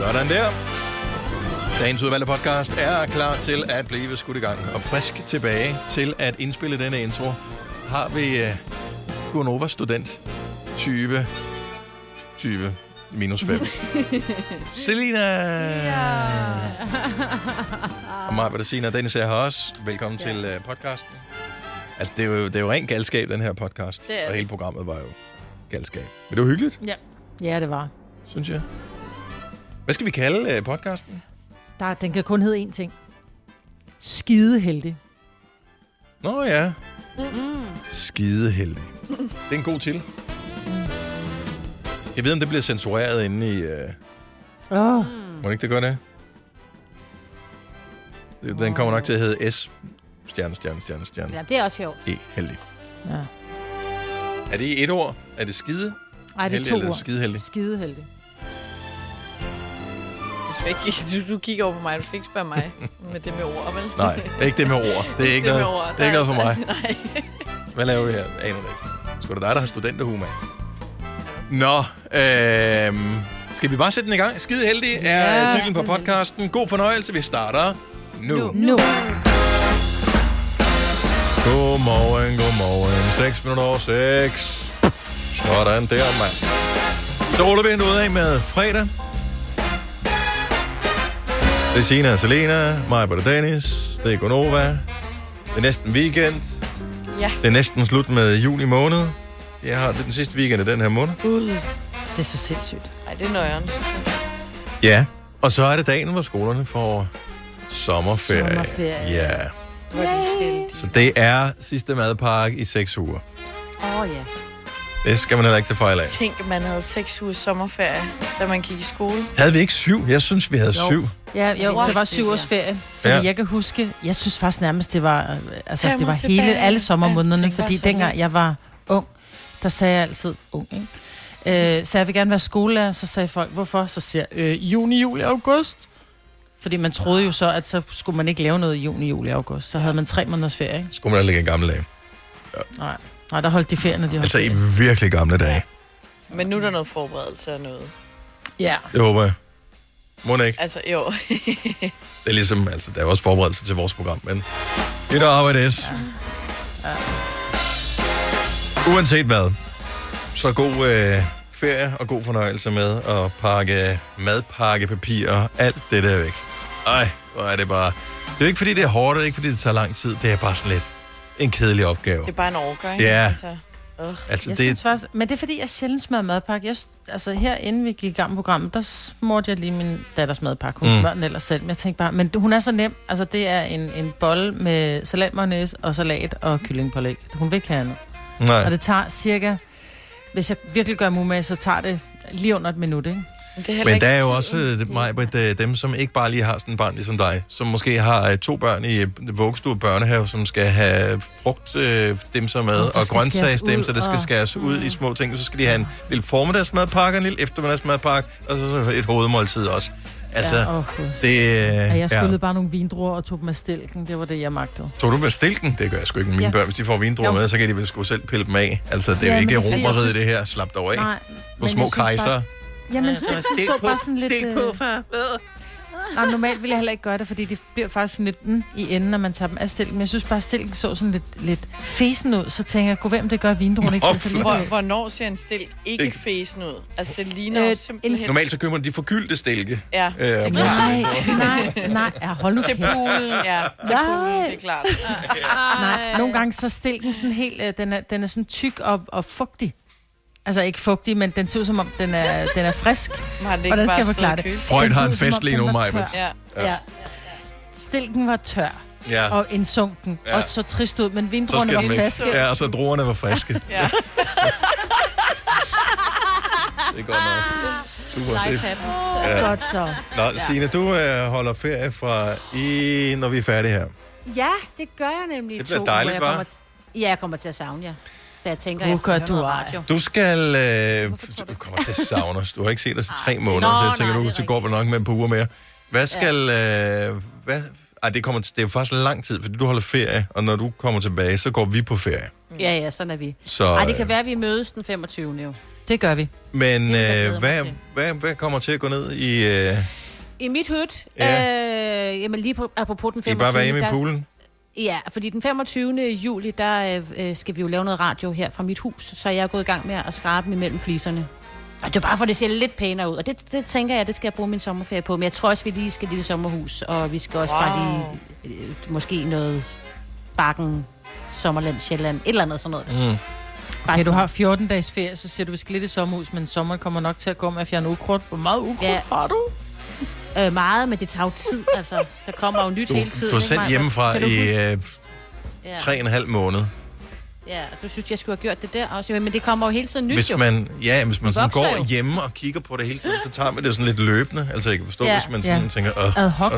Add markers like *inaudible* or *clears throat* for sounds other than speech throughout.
Sådan der. Dagens udvalgte podcast er klar til at blive skudt i gang. Og frisk tilbage til at indspille denne intro har vi uh, Gunova Student 20 20 minus 5. *laughs* Selina! Ja. og mig, hvad der siger, Dennis er her også. Velkommen ja. til uh, podcasten. Altså, det er, jo, det er jo ren galskab, den her podcast. Det er og det. hele programmet var jo galskab. Men det var hyggeligt, Ja. ja, det var. synes jeg. Hvad skal vi kalde uh, podcasten? Der, den kan kun hedde én ting. Skide heldig. Nå ja. Skide heldig. Det er en god til. Jeg ved, om det bliver censureret inde i... Åh, oh, må det ikke det gør det? Den kommer nok til at hedde S. Stjerne, stjerne, stjerne, stjerne. Ja, det er også sjovt. E. Heldig. ja. Er det i et ord? Er det skide? Ej, det er to ord. skide heldig? Skide heldig. Du, skal ikke, du, du kigger over på mig, du skal ikke spørge mig med det med ord, vel? Nej, ikke det med ord. Det er ikke, det med noget, ord. det er ikke noget for mig. *laughs* Nej. Hvad laver vi her? Aner det ikke. Sgu da dig, der har studenterhumor. Nå, øhm, skal vi bare sætte den i gang? Skide heldig er Ja, titlen på podcasten. God fornøjelse, vi starter nu. Nu. Nu. Godmorgen, godmorgen. 6 minutter over 6. Sådan der, mand. Så ruller vi ud af med fredag. Det er Sina og Selena, mig og Dennis, det er Gonova. Det er næsten weekend. Ja. Det er næsten slut med juni måned. Jeg har det er den sidste weekend af den her måned. Gud. Det er så sindssygt. Nej, det er nøjeren. Ja. Og så er det dagen, hvor skolerne får sommerferie. Sommerferie. Ja. Hvor er de heldige. Så det er sidste madpakke i 6 uger. Åh oh, ja. Det skal man heller ikke tage fejl af. Tænk, man havde seks ugers sommerferie, da man gik i skole. Havde vi ikke syv? Jeg synes, vi havde Jo. syv. Ja, jo, det var syv års ferie. Fordi Ja. ja. jeg kan huske, jeg synes faktisk nærmest, det var, øh, altså, det var hele, alle sommermånederne, fordi dengang jeg var ung, der sagde jeg altid ung, ikke? Øh, så jeg vil gerne være skolelærer, så sagde folk, hvorfor? Så siger jeg, øh, juni, juli, august. Fordi man troede jo så, at så skulle man ikke lave noget i juni, juli, august. Så havde man tre måneders ferie, ikke? Skulle man heller ikke i gamle dage. Nej, Nej der holdt de ferie, når de holdt Altså i virkelig gamle dage. Men nu er der noget forberedelse og noget. Ja. Det håber jeg. Må ikke. Altså, jo. *laughs* Det er ligesom, altså, der er også forberedelse til vores program, men det er arbejde er. Uanset hvad, så god øh, ferie og god fornøjelse med at pakke madpakkepapir og alt det der væk. Ej, hvor er det bare... Det er jo ikke, fordi det er hårdt, det er ikke, fordi det tager lang tid. Det er bare sådan lidt en kedelig opgave. Det er bare en overgang. Ja. Altså, uh. Altså, Jeg det, synes faktisk, men det er fordi, jeg sjældent smager madpakke. Jeg, altså her, inden vi gik i gang med programmet, der smurte jeg lige min datters madpakke. Hun Mm. mm. smør den ellers selv. Men jeg tænkte bare, men hun er så nem. Altså det er en, en bolle med salatmayonnaise og salat og kyllingpålæg. Hun vil ikke have andet. nej. Og det tager cirka, hvis jeg virkelig gør mig så tager det lige under et minut, ikke? Men, det er Men ikke der er jo også øh, mig, øh, dem, som ikke bare lige har sådan en barn ligesom dig, som måske har øh, to børn i vuggestue og børnehave, som skal have frugt øh, dem så med, og skal grøntsags dem, så det skal og- skæres ud i små ting. Så skal de have en lille formiddagsmadpakke, en lille eftermiddagsmadpakke, og så et hovedmåltid også. Altså, Ja, Gud. det Ja, jeg skyllede ja. bare nogle vindruer og tog dem af stilken. Det var det, jeg magtede. Tog du med stilken? Det gør jeg sgu ikke med mine Ja. børn. Hvis de får vindruer Jo. med, så kan de vel sgu selv pille dem af. Altså, det er jo Ja, ikke fordi jeg romeriet, synes- det her. Slap dog af. Nej, men små synes bare- Jamen, stilken så bare sådan lidt... Stil øh, på, far. Hvad? Nej, normalt vil jeg heller ikke gøre det, fordi det bliver faktisk sådan lidt mm, i enden, når man tager dem af stilken. Men jeg synes bare, at stilken så sådan lidt, lidt fesen ud. Så tænker jeg, gå hvem det gør vindruen ikke. Nå, Så. Hvor, hvornår ser en stilk ikke fæsen ud? Altså, det ligner Øh, øh, simpelthen... Normalt så køber man de forgyldte stilke. Ja, Øh. Nej, nej, nej. Ja, hold nu Til poolen, ja. Til Nej. poolen, det er klart. Nej, nogle gange så er stilken sådan helt, øh, den er, den er sådan tyk og, og fugtig. Altså ikke fugtig, men den ser ud som om, den er, den er frisk. *laughs* Man har det ikke Hvordan bare skal jeg forklare det? Freud har en fest lige nu, tør. Ja. Ja. Stilken var tør Ja. og en sunken, Ja. og så trist ud, men vindruerne var med. friske. Ja, og så druerne var friske. *laughs* Ja. *laughs* Det er godt nok. Super. Det er... Ja. Godt så. Nå, Signe, du øh, holder ferie fra i, når vi er færdige her. Ja, det gør jeg nemlig. Det bliver to dejligt, hva'? kommer, Ja, jeg kommer til at savne jer. Så jeg tænker, jeg skal høre du noget radio. Du skal... Øh, du kommer til at savne os. Du har ikke set os i tre måneder, Nå, så jeg tænker, nej, du det til går vel nok med et par uger mere. Hvad skal... Ja. Øh, hvad, ej, det, kommer, til- det er jo faktisk lang tid, fordi du holder ferie, og når du kommer tilbage, så går vi på ferie. Ja, ja, sådan er vi. Så, Ej, det kan øh, være, at vi mødes den 25. jo. Det gør vi. Men Det øh, hvad, hvad, hvad kommer til at gå ned i... Øh, I mit hud, Ja. øh, jamen lige på, apropos den skal I 25. bare være hjemme i poolen? Ja, fordi den 25. juli, der øh, skal vi jo lave noget radio her fra mit hus, så jeg er gået i gang med at skrabe imellem fliserne. Og det er bare for, at det ser lidt pænere ud, og det, det tænker jeg, det skal jeg bruge min sommerferie på. Men jeg tror også, vi lige skal lille sommerhus, og vi skal også wow. bare lige, øh, måske noget Bakken, Sommerland, Sjælland, et eller andet sådan noget. Mm. Bare Okay, du har 14 dages ferie, så siger du, vi skal lidt i sommerhus, men sommeren kommer nok til at gå med at fjerne ukrudt. Hvor meget ukrudt Ja. har du? Øh, meget, men det tager jo tid, *laughs* altså. Der kommer jo nyt Du, hele tiden. du er sendt hjemmefra i øh, tre og en halv måned. Ja, du synes, jeg skulle have gjort det der også. Men det kommer jo hele tiden nyt, Hvis man, ja, hvis man sådan går jo. hjemme og kigger på det hele tiden, så tager man det sådan lidt løbende. Altså, jeg kan forstå, Ja. hvis man sådan Ja. tænker, Åh, Ad hoc.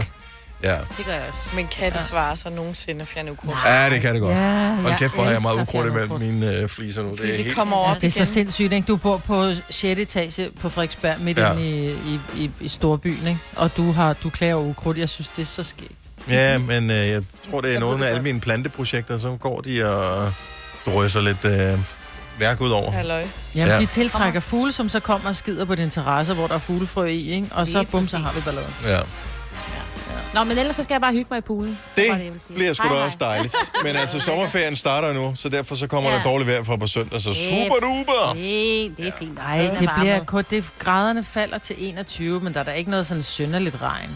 Ja. Det gør jeg også. Men kan det svare sig nogensinde at fjerne ukrudt? ja, det kan det godt. Ja, Hold kæft, hvor har jeg meget ukrudt imellem mine øh, fliser nu. Det er det helt... kommer Ja, op det er så sindssygt, ikke? Du bor på 6. etage på Frederiksberg, midt Ja. inde i, i, i, i storbyen, ikke? Og du har du klager ukrudt. Jeg synes, det er så skægt. Ja, men øh, jeg tror, det er nogle det af alle mine planteprojekter, så går de og drysser lidt øh, værk ud over. Halløj. Jamen, Ja. de tiltrækker fugle, som så kommer og skider på din terrasse, hvor der er fuglefrø i, ikke? Og så bum, så har vi balladen. Ja. Nå, men ellers så skal jeg bare hygge mig i poolen. Det jeg sige. bliver sgu da også dejligt. Men altså, *laughs* sommerferien starter nu, så derfor så kommer Ja. der dårligt vejr fra på søndag, så Det- super duper! Det, det er fint. Nej, det varmet. bliver kun, det, graderne falder til 21, men der er da ikke noget sådan synderligt regn.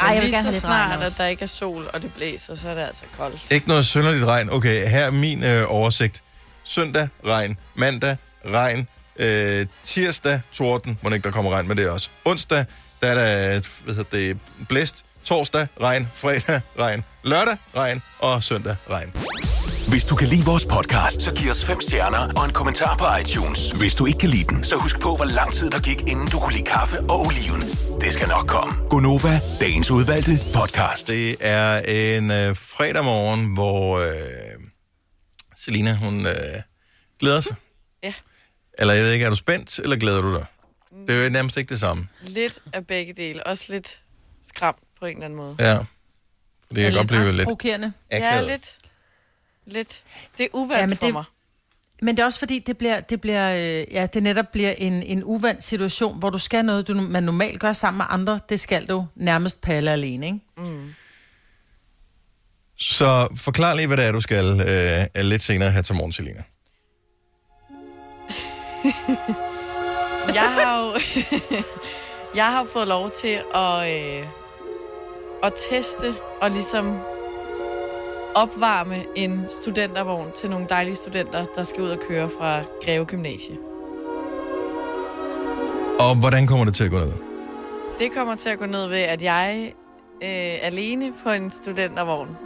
Ej, jeg vil lige gerne så snart, at der ikke er sol, og det blæser, så er det altså koldt. Ikke noget synderligt regn. Okay, her er min øh, oversigt. Søndag, regn. Mandag, regn. Øh, tirsdag, torden. Må ikke der kommer regn med det også. Onsdag, der er der, hvad hedder det, blæst. Torsdag, regn. Fredag, regn. Lørdag, regn. Og søndag, regn. Hvis du kan lide vores podcast, så giv os fem stjerner og en kommentar på iTunes. Hvis du ikke kan lide den, så husk på, hvor lang tid der gik, inden du kunne lide kaffe og oliven. Det skal nok komme. Gonova, dagens udvalgte podcast. Det er en øh, fredag morgen, hvor øh, Selina, hun øh, glæder sig. Ja. Eller jeg ved ikke, er du spændt, eller glæder du dig? Det er jo nærmest ikke det samme. Lidt af begge dele. Også lidt skræmt på en eller anden måde. Ja. For det kan godt blive lidt angstprovokerende. akavet. Ja, lidt. Lidt. Det er uvandt Ja, men for det- mig. Men det er også fordi, det bliver, det bliver, øh, ja, det netop bliver en, en uvandt situation, hvor du skal noget, du, man normalt gør sammen med andre. Det skal du nærmest palle alene, ikke? Så forklar lige, hvad det er, du skal øh, lidt senere her til morgen, Selina. *laughs* Jeg har jo... *laughs* jeg har fået lov til at, øh, at teste og ligesom opvarme en studentervogn til nogle dejlige studenter, der skal ud og køre fra Greve Gymnasie. Og hvordan kommer det til at gå ned? Det kommer til at gå ned ved, at jeg øh, alene på en studentervogn,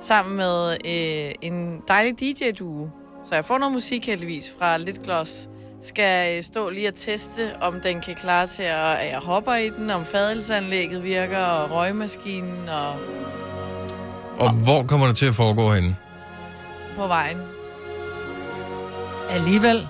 sammen med øh, en dejlig DJ-duo, så jeg får noget musik heldigvis fra Lidt Gloss, skal øh, stå lige og teste, om den kan klare til, at, at jeg hopper i den, om fadelsanlægget virker, og røgmaskinen, og Og hvor kommer det til at foregå henne? på vejen. Alligevel,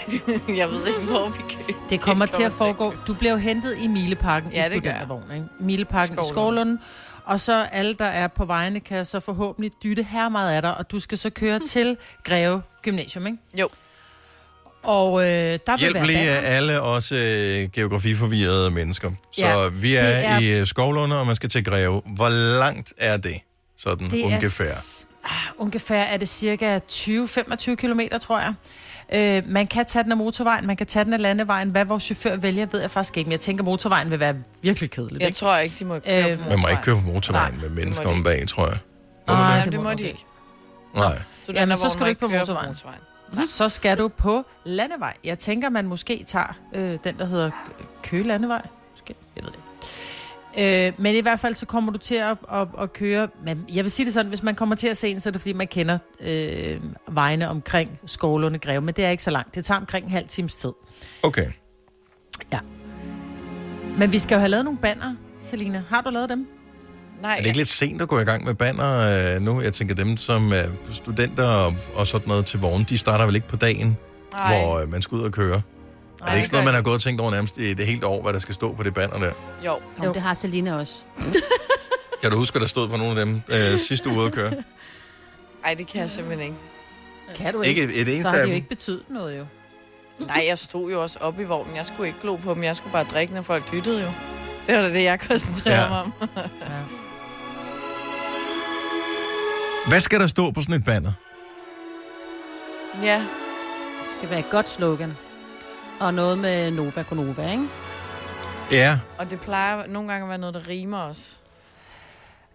*laughs* jeg ved ikke, hvor vi kan. det kommer til at foregå. Du bliver jo hentet i Mileparken Ja, i det gør jeg. studentervogn, ikke? I Mileparken i. Skovlunden. Og så alle, der er på vejene, kan så forhåbentlig dytte her meget af dig, og du skal så køre *laughs* til Greve Gymnasium, ikke? Jo, Og øh, der vil Hjælp være lige alle os øh, geografiforvirrede mennesker. Så Ja, vi er, er- i øh, Skovlunde, og man skal til Greve. Hvor langt er det? Sådan Det ungefær. Er, s- ah, ungefær er det cirka 20-25 km, tror jeg. Øh, man kan tage den af motorvejen, man kan tage den af landevejen. Hvad vores chauffør vælger, ved jeg faktisk ikke. Men jeg tænker, motorvejen vil være virkelig kedelig. jeg ikke? tror ikke, de må køre Øh, på Man må ikke køre på motorvejen Nej, med mennesker om bag, tror jeg. Nej, Nej, det det, må de ikke. Nej. Jamen, så skal du ikke på må køre motorvejen. Motorvejen. Så skal du på landevej. Jeg tænker, man måske tager øh, den, der hedder Køge Landevej. Måske. Jeg ved det. Øh, men i hvert fald så kommer du til at, at, at køre... Men jeg vil sige det sådan, hvis man kommer til at se en, så er det fordi, man kender øh, vejene omkring Skovlunde Greve. Men det er ikke så langt. Det tager omkring en halv times tid. Okay. Men vi skal jo have lavet nogle banner, Selina. Har du lavet dem? Nej, Er det ikke lidt sent at gå i gang med banner øh, nu? Jeg tænker, dem som er studenter og, og sådan noget til vogn, de starter vel ikke på dagen, nej. hvor øh, man skal ud og køre. er det det ikke sådan noget, man har gået og tænkt over nærmest i det helt år, hvad der skal stå på det banner der? Jo, Om det har Selina også. *laughs* Kan du huske, at der stod på nogle af dem øh, sidste uge at køre? Ej, det kan jeg simpelthen ikke. Kan du ikke? Ikke et så eneste har det jo ikke betydet noget jo. Nej, jeg stod jo også oppe i vognen. Jeg skulle ikke glo på dem. Jeg skulle bare drikke, når folk dyttede jo. Det var da det, jeg koncentrerede Ja. ja. mig om. Hvad skal der stå på sådan et banner? ja, Det skal være et godt slogan. Og noget med Nova Konova, ikke? Ja, og det plejer nogle gange at være noget, der rimer også.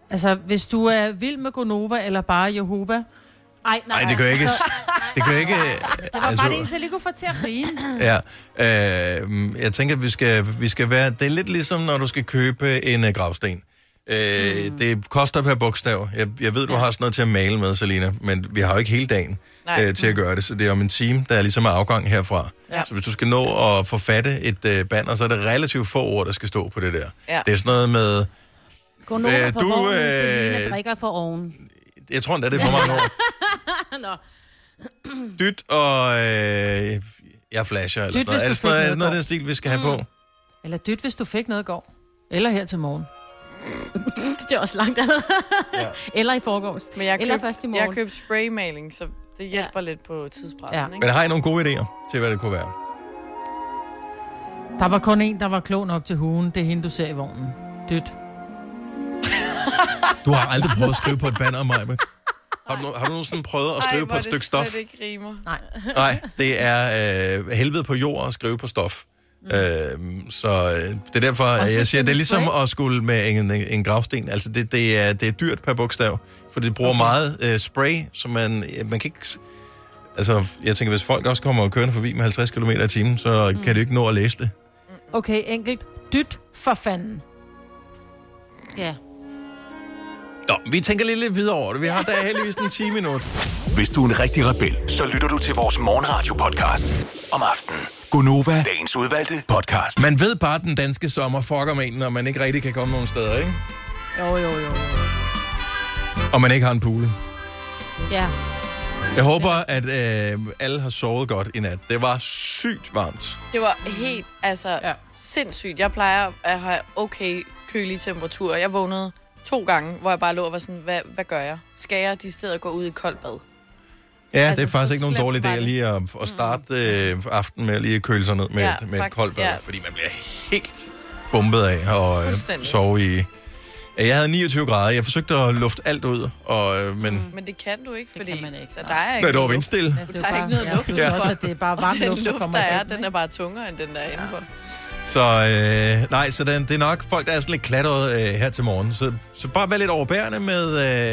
Altså, hvis du er vild med Gonova eller bare Jehova, Ej, nej, det gør ikke... Det gør ikke... *laughs* det var altså, bare det eneste, jeg lige kunne få til at rime. *clears throat* Ja, øh, jeg tænker, at vi skal, vi skal være... Det er lidt ligesom, når du skal købe en uh, gravsten. Øh, mm. Det koster per bogstav. Jeg, jeg ved, du ja. har sådan noget til at male med, Selina, men vi har jo ikke hele dagen Nej. øh, til at gøre det, så det er om en time, der er ligesom afgang herfra. Ja. Så hvis du skal nå at forfatte et øh, banner, så er det relativt få ord, der skal stå på det der. Ja. Det er sådan noget med... Gå Øh, på du, vognen, øh, Selina drikker for oven. Jeg tror endda, det er for mange ord. *laughs* Nå. Dyt og... Øh, jeg flasher, eller Dyt, sådan noget. Er det sådan noget, er noget noget den stil, vi skal have på? Eller dyt, hvis du fik noget i går. Eller her til morgen. *laughs* Det er også langt allerede. Ja. Eller i forgårs. Men jeg Eller køb, først i jeg morgen. købte spraymaling, så det hjælper ja. lidt på tidspressen, Ja. ikke? Men har I nogle gode idéer til, hvad det kunne være? Der var kun en, der var klog nok til hugen. Det er hende, du ser i vognen. Dyt. Du har aldrig prøvet at skrive på et banner, Maja. Har du, har du nogensinde prøvet at skrive Ej, på et det stykke stof? slet ikke rimer. Nej. Nej, det er øh, helvede på jord at skrive på stof. Mm. Øh, så det er derfor, at så jeg siger, det er ligesom at skulle med en, en, en gravsten. Altså, det, det, er, det er dyrt per bogstav, for det bruger okay. meget øh, spray, så man, man kan ikke... Altså, jeg tænker, hvis folk også kommer kørende forbi med 50 km i timen, så mm. kan de ikke nå at læse det. Okay, enkelt. Dyt for fanden. Ja. Nå, vi tænker lidt, lidt videre over det. Vi har da *laughs* heldigvis en 10 minutter. Hvis du er en rigtig rebel, så lytter du til vores morgenradio-podcast om aftenen. Gunova, dagens udvalgte podcast. Man ved bare, at den danske sommer fucker med en, når man ikke rigtig kan komme nogen steder, ikke? Jo, jo, jo. jo. Og man ikke har en pool. Ja. Jeg håber, at øh, alle har sovet godt i nat. Det var sygt varmt. Det var helt, altså, Ja. sindssygt. Jeg plejer at have okay kølige temperaturer. Jeg vågnede to gange, hvor jeg bare lå og var sådan, hvad, hvad gør jeg? Skal jeg de steder gå ud i koldt bad? Ja, altså, Altså, det er faktisk så ikke nogen dårlig idé det. lige at, at starte øh, aftenen med at lige køle sig ned med, Ja, et, med et faktisk, koldt bad, ja. fordi man bliver helt bumpet af og øh, sove i... Ja, Jeg havde 29 grader. Jeg forsøgte at lufte alt ud, og, øh, men Men det kan du ikke, Det fordi kan man ikke, så nej. der er ikke hvad, det var vindstille. Ja, det Der er ikke noget luft ja, også, at det er bare varm Og *laughs* den luft, der kommer der er, den er bare tungere, end den der er indenfor. Så øh, nej, så den, det er nok folk, der er sådan lidt klatret øh, her til morgen. Så, så bare vær lidt overbærende med,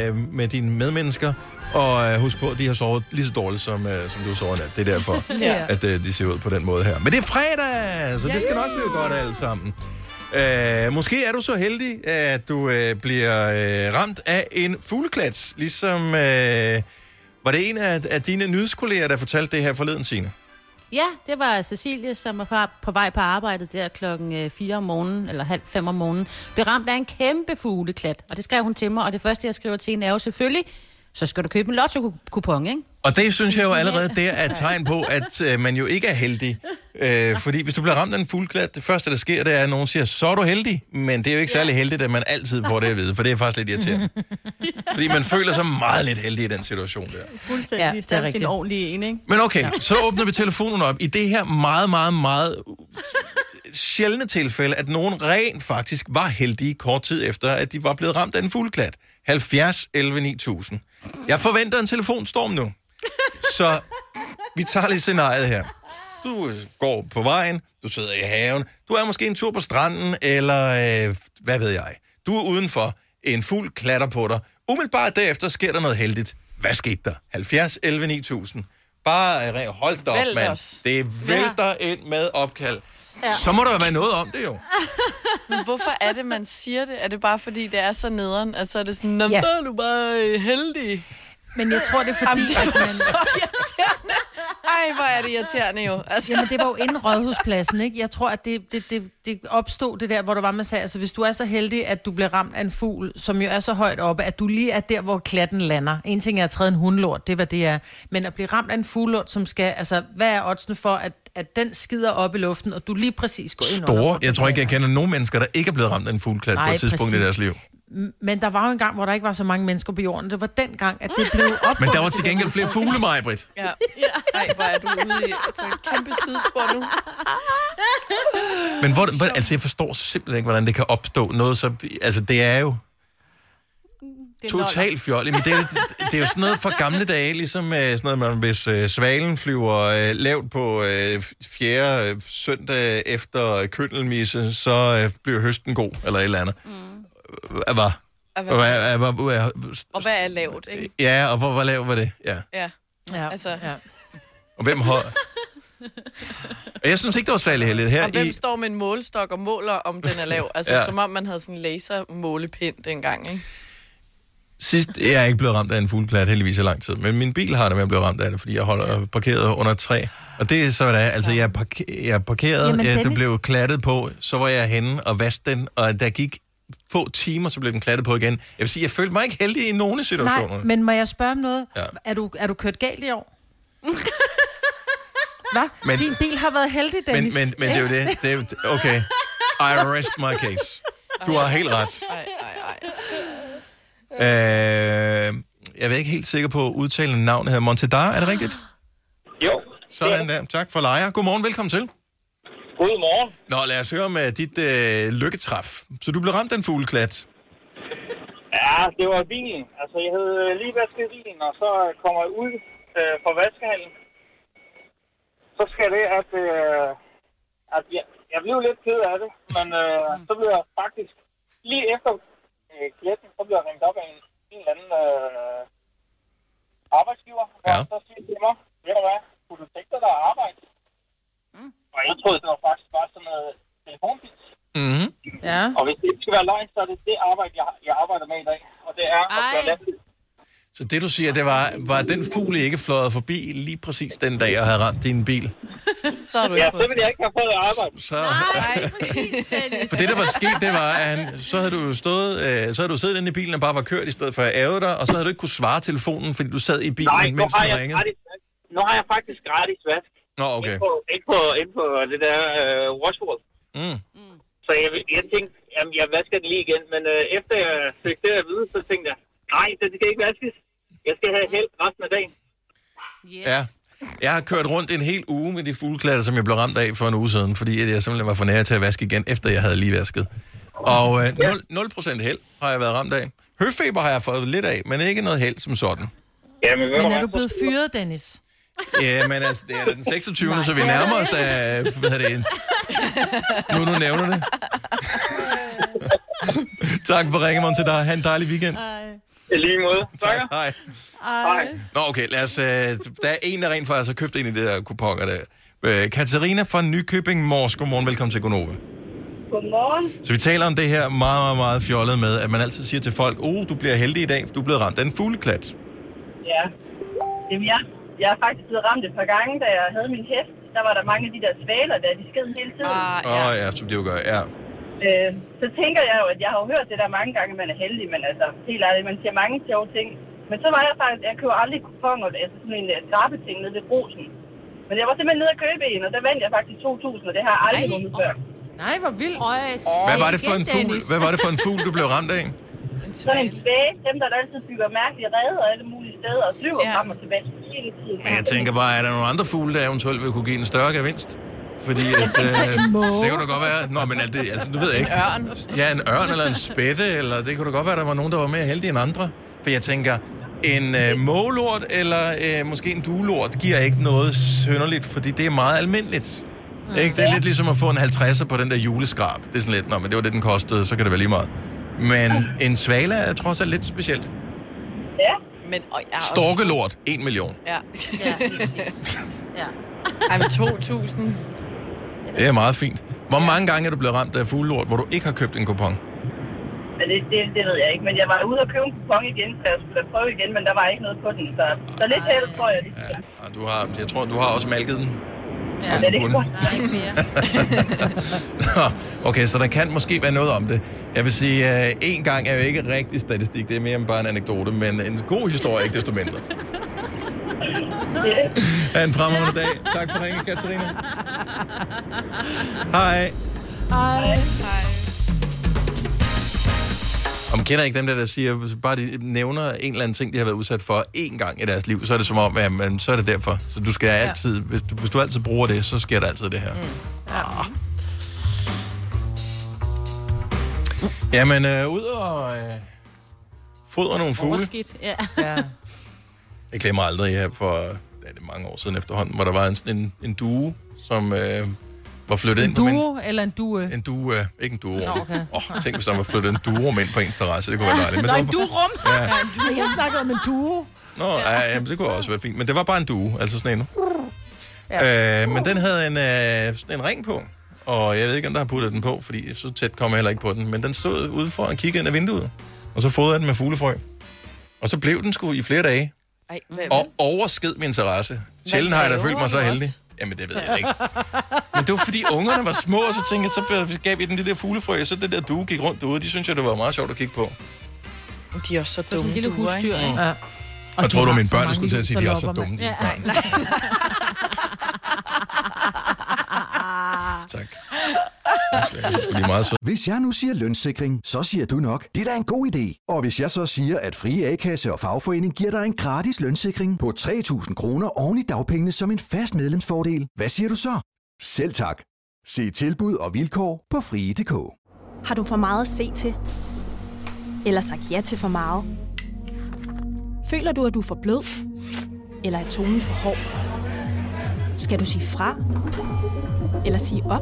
øh, med dine medmennesker, og øh, husk på, at de har sovet lige så dårligt, som, øh, som du sover nat. Det er derfor, *laughs* Ja. at øh, de ser ud på den måde her. Men det er fredag, så det skal nok blive godt alt sammen. Øh, måske er du så heldig, at du øh, bliver øh, ramt af en fugleklats, ligesom... Øh, var det en af, af dine nyhedskolleger, der fortalte det her forleden, Signe? Ja, det var Cecilie, som var på, på vej på arbejdet der klokken 4 om morgenen, eller halv fem om morgenen, blev ramt af en kæmpe fugleklat. Og det skrev hun til mig, og det første, jeg skriver til hende, er jo selvfølgelig, så skal du købe en lotto-kupon, ikke? Og det synes jeg jo allerede, det er et tegn på, at øh, man jo ikke er heldig. Øh, fordi hvis du bliver ramt af en fuldklat, det første, der sker, det er, at nogen siger, så er du heldig. Men det er jo ikke særlig heldigt, at man altid får det at vide, for det er faktisk lidt irriterende. *laughs* fordi man føler sig meget lidt heldig i den situation der. Fuldstændig. Ja, det er rigtigt. en ordentlig en, ikke? Men okay, så åbner vi telefonen op. I det her meget, meget, meget sjældne tilfælde, at nogen rent faktisk var heldige kort tid efter, at de var blevet ramt af en fugleklat. 70 11 9000. Jeg forventer en telefonstorm nu. Så vi tager lige scenariet her. Du øh, går på vejen, du sidder i haven, du er måske en tur på stranden, eller øh, hvad ved jeg. Du er udenfor, en fugl klatter på dig. Umiddelbart derefter sker der noget heldigt. Hvad skete der? 70 11 9000. Bare øh, hold da op, mand. Det vælter ind med opkald. Ja. Så må der jo være noget om det jo. *laughs* Men hvorfor er det, man siger det? Er det bare fordi, det er så nederen? Altså er det sådan, Nå, Ja. så er du bare øh, heldig. Men jeg tror, det er fordi, Jamen, det er at man... så irriterende. Ej, hvor er det irriterende jo. Altså, Jamen, det var jo inden rådhuspladsen, ikke? Jeg tror, at det, det, det, det opstod det der, hvor der var, man sagde, altså hvis du er så heldig, at du bliver ramt af en fugl, som jo er så højt oppe, at du lige er der, hvor klatten lander. En ting er at træde en hundlort, det er, hvad det er. Men at blive ramt af en fuglort, som skal, altså, hvad er oddsene for, at, at den skider op i luften, og du lige præcis går ind under? Store. Jeg tror ikke, jeg kender nogen mennesker, der ikke er blevet ramt af en fugleklat på Nej, et tidspunkt i præcis. deres liv. men der var jo en gang, hvor der ikke var så mange mennesker på jorden. Det var den gang, at det blev opfundet. Men der var til gengæld flere fugle, mig, Britt. Ja. Ej, hvor er du ude i, på et kæmpe sidespor nu. Men hvor, hvor, altså, jeg forstår simpelthen ikke, hvordan det kan opstå noget så... Altså, det er jo Det er totalt fjollet. Men det, er, det er jo sådan noget fra gamle dage, ligesom øh, sådan noget, man, hvis øh, svalen flyver øh, lavt på øh, fjerde øh, søndag efter køndelmisse, så øh, bliver høsten god, eller et eller andet. Mm. Hvad? Og Hvad, hvad, hvad, hvad, og hvad er lavt, ikke? Ja, og hvor, hvor lav var det? Ja. Ja. Ja, Altså- ja. Og hvem har... Og jeg synes ikke, det var særlig heldigt. Her Og hvem i... står med en målestok og måler, om den er lav? Altså, ja. som om man havde sådan en lasermålepind dengang, ikke? Sidst, jeg er ikke blevet ramt af en fugleklat heldigvis i lang tid, men min bil har det med at blive ramt af det, fordi jeg holder parkeret under et træ. Og det er så, det er. Altså, jeg er, parke- jeg er parkeret, Jamen, jeg, det Dennis. blev klattet på, så var jeg henne og vaskede den, og der gik få timer, så blev den klattet på igen. Jeg vil sige, jeg følte mig ikke heldig i nogle af situationerne. Nej, men må jeg spørge om noget? Ja. Er, du, er du kørt galt i år? *laughs* Hvad? Men- Men, Din bil har været heldig, men, Dennis. men, men det er jo det. det er, okay, I rest my case. Du har helt ret. Ej, ej, ej. Øh, jeg er ikke helt sikker på at udtale navnet her. Montedar, er det rigtigt? Jo. Sådan der. Tak for lejer. Godmorgen, velkommen til. Godmorgen. Nå, lad os høre med dit øh, lykketræf. Så du blev ramt af en fugleklat. Ja, det var bilen. Altså, jeg havde øh, lige vasket bilen, og så kommer jeg ud øh, fra vaskehallen. Så skal det, at, øh, at jeg, jeg blev lidt ked af det, men øh, så blev jeg faktisk, lige efter øh, kletten, så blev jeg ringet op af en, en eller anden øh, arbejdsgiver, og Ja. så siger de til mig, ved du hvad, kunne du tænke dig der arbejde? Mm. Og jeg troede, det var faktisk bare sådan noget telefonpils. Mm-hmm. Ja. Og hvis det ikke skal være løgn, så er det det arbejde, jeg, jeg arbejder med i dag. Og det er at gøre. Så det, du siger, det var, var den fugl ikke fløjet forbi lige præcis den dag, jeg havde ramt din bil? Så har du Ja, ikke så fået vil jeg ikke have fået arbejde. Så, Nej, *laughs* for det, der var sket, det var, at han, så havde du jo stået, øh, så havde du siddet inde i bilen og bare var kørt i stedet for at ære dig, og så havde du ikke kunne svare telefonen, fordi du sad i bilen, Nej, nu mens har, den jeg ringede. gratis, nu har jeg faktisk gratis vask. Nå, okay. Ikke, på, ikke, på, ikke på det der øh, washboard. Mm. Så jeg, jeg tænkte, jamen, jeg vasker den lige igen. Men øh, efter jeg fik det at vide, så tænkte jeg, nej, det skal ikke vaskes. Jeg skal have held resten af dagen. Yes. Ja. Jeg har kørt rundt en hel uge med de fuglklatter, som jeg blev ramt af for en uge siden, fordi jeg simpelthen var for nær til at vaske igen, efter jeg havde lige vasket. Og øh, 0, 0% held har jeg været ramt af. Høfeber har jeg fået lidt af, men ikke noget held som sådan. Jamen, ved Men er du blevet fyret, Dennis? Ja, men altså, det er den 26. så vi nærmer os, da, *laughs* hvad er det, nu du nævner det. tak for ringen til dig. Ha' en dejlig weekend. I lige måde. Tak. Tak. Hej. Hej. Nå, okay, lad os, øh, der er en, der rent faktisk har købt en af de der kuponer der. Øh, Katarina fra Nykøbing Mors, godmorgen, velkommen til Gonova. Godmorgen. Så vi taler om det her meget, meget, meget fjollet med, at man altid siger til folk, oh, du bliver heldig i dag, for du er blevet ramt af en fugleklat. Ja. Jamen, jeg, jeg er faktisk blevet ramt et par gange, da jeg havde min hest. Der var der mange af de der svaler, der de sked hele tiden. Ah, Åh, ja. oh, ja, som det jo gør, ja. Øh, så tænker jeg jo, at jeg har jo hørt det der mange gange, at man er heldig, men altså, helt ærligt, man siger mange sjove ting. Men så var jeg faktisk, jeg køber aldrig kuponer, altså sådan en uh, skrabeting nede ved brosen. Men jeg var simpelthen nede og købe en, og der vandt jeg faktisk 2.000, og det har jeg aldrig vundet før. Nej, hvor vildt. Øj, Hvad var det for en fugl, hvad var det for en fugl, du blev ramt af? Sådan en spage, dem der altid bygger mærkelige redder alle mulige steder og flyver ja. frem og tilbage hele tiden. Men jeg tænker bare, er der nogle andre fugle, der eventuelt vil kunne give en større gevinst? Fordi at, *laughs* øh, det kunne da godt være... Nå, men er det, altså, du ved jeg ikke. Ørn. Ja, en ørn eller en spætte, eller det kunne da godt være, der var nogen, der var mere heldige end andre. For jeg tænker, en øh, mågelort eller øh, måske en duelort giver ikke noget synderligt, fordi det er meget almindeligt. Ikke? Det er lidt ligesom at få en 50'er på den der juleskrab. Det er sådan lidt, nå, men det var det, den kostede, så kan det være lige meget. Men en svale er trods alt lidt specielt. Ja, Men, og jeg er også- Storkelort, 1 million. Ja. Ja, præcis. *laughs* Ja. Ej, men 2.000. Det er meget fint. Hvor mange gange er du blevet ramt af fuglelort, hvor du ikke har købt en kupon? men det, det, det ved jeg ikke. Men jeg var ude og købe en kupon igen, så jeg skulle prøve igen, men der var ikke noget på den. Så, så lidt held, tror jeg. Det, Ja, og du har, jeg tror, du har også malket den. Ja. det er kun. godt. Der er ikke mere. *laughs* Nå, okay, så der kan måske være noget om det. Jeg vil sige, at uh, en gang er jo ikke rigtig statistik. Det er mere end bare en anekdote, men en god historie ikke desto mindre. *laughs* Ha' en fremragende dag. Tak for ringen, Katarina. Hej. Hej. Man kender ikke dem der, der siger, hvis bare de nævner en eller anden ting, de har været udsat for én gang i deres liv, så er det som om, at man, så er det derfor. Så du skal altid, hvis du, hvis du altid bruger det, så sker der altid det her. Mm. Ah. Jamen, øh, ud og øh, fodre nogle fugle. Overskidt, ja. Ja. Jeg glemmer aldrig her for ja, det er mange år siden efterhånden, hvor der var en, sådan en, en due, som øh, var flyttet En ind på min... duo eller en due? En due, øh, ikke en duo. Åh, okay. oh, tænk, hvis der var flyttet en duo ind på ens terrasse. Det kunne være dejligt. Men det en durum. Ja. Ja, en duo. Jeg snakkede om en duo. Nå, ja, jamen, det kunne også være fint. Men det var bare en due, altså sådan en. Ja. Øh, men den havde en, øh, sådan en ring på. Og jeg ved ikke, om der har puttet den på, fordi så tæt kom jeg heller ikke på den. Men den stod ude for og kiggede ind ad vinduet. Og så fodrede jeg den med fuglefrø. Og så blev den sgu i flere dage. Ej, hvad, Og oversked min interesse. Sjældent har jeg da følt mig så heldig. også? Jamen, det ved jeg ikke. Men det var fordi ungerne var små, og så tænkte jeg, så gav vi den det der fuglefrø, og så det der due gik rundt derude. De synes jeg, det var meget sjovt at kigge på. de er også så Sådan dumme en lille husdyr, ikke? ikke? Ja. Og jeg tror du, mine børn skulle til at sige, at de er så dumme. Ja. Nej, tak det er meget. Hvis jeg nu siger lønssikring, så siger du nok, det er da en god idé. Og hvis jeg så siger, at Frie A-kasse og fagforening giver dig en gratis lønssikring på 3.000 kroner oven i dagpengene som en fast medlemsfordel, hvad siger du så? Selv tak. Se tilbud og vilkår på frie.dk. Har du for meget at se til? Eller sagt ja til for meget? Føler du, at du er for blød? Eller er tonen for hård? Skal du sige fra? Eller sige op?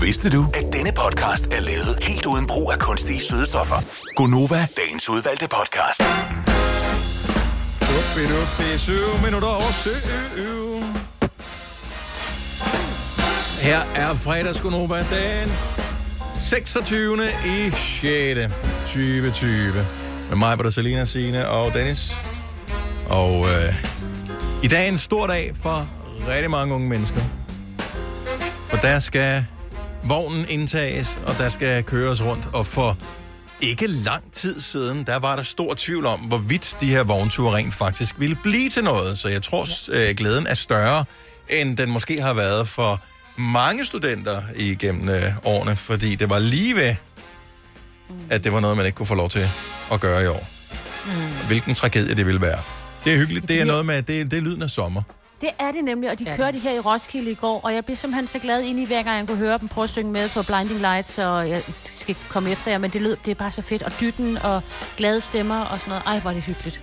Vidste du, at denne podcast er lavet helt uden brug af kunstige sødestoffer? Gonova, dagens udvalgte podcast. Uppi, uppi, syv minutter over syv. Her er fredagsgonova den 26. i 6. 2020. Med mig, der Selina, Signe og Dennis. Og øh, i dag er en stor dag for rigtig mange unge mennesker. For der skal vognen indtages, og der skal køres rundt. Og for ikke lang tid siden, der var der stor tvivl om, hvorvidt de her vognture rent faktisk ville blive til noget. Så jeg tror, øh, glæden er større, end den måske har været for mange studenter igennem øh, årene, fordi det var lige ved, at det var noget, man ikke kunne få lov til at gøre i år. Mm. Hvilken tragedie det ville være. Det er hyggeligt. Det er noget med, det, det er lyden af sommer. Det er det nemlig, og de Ja, kørte her i Roskilde i går, og jeg blev simpelthen så glad ind i hver gang, jeg kunne høre dem prøve at synge med på Blinding Lights, og jeg skal komme efter jer, men det lød, det er bare så fedt, og dytten og glade stemmer og sådan noget. Ej, hvor er det hyggeligt.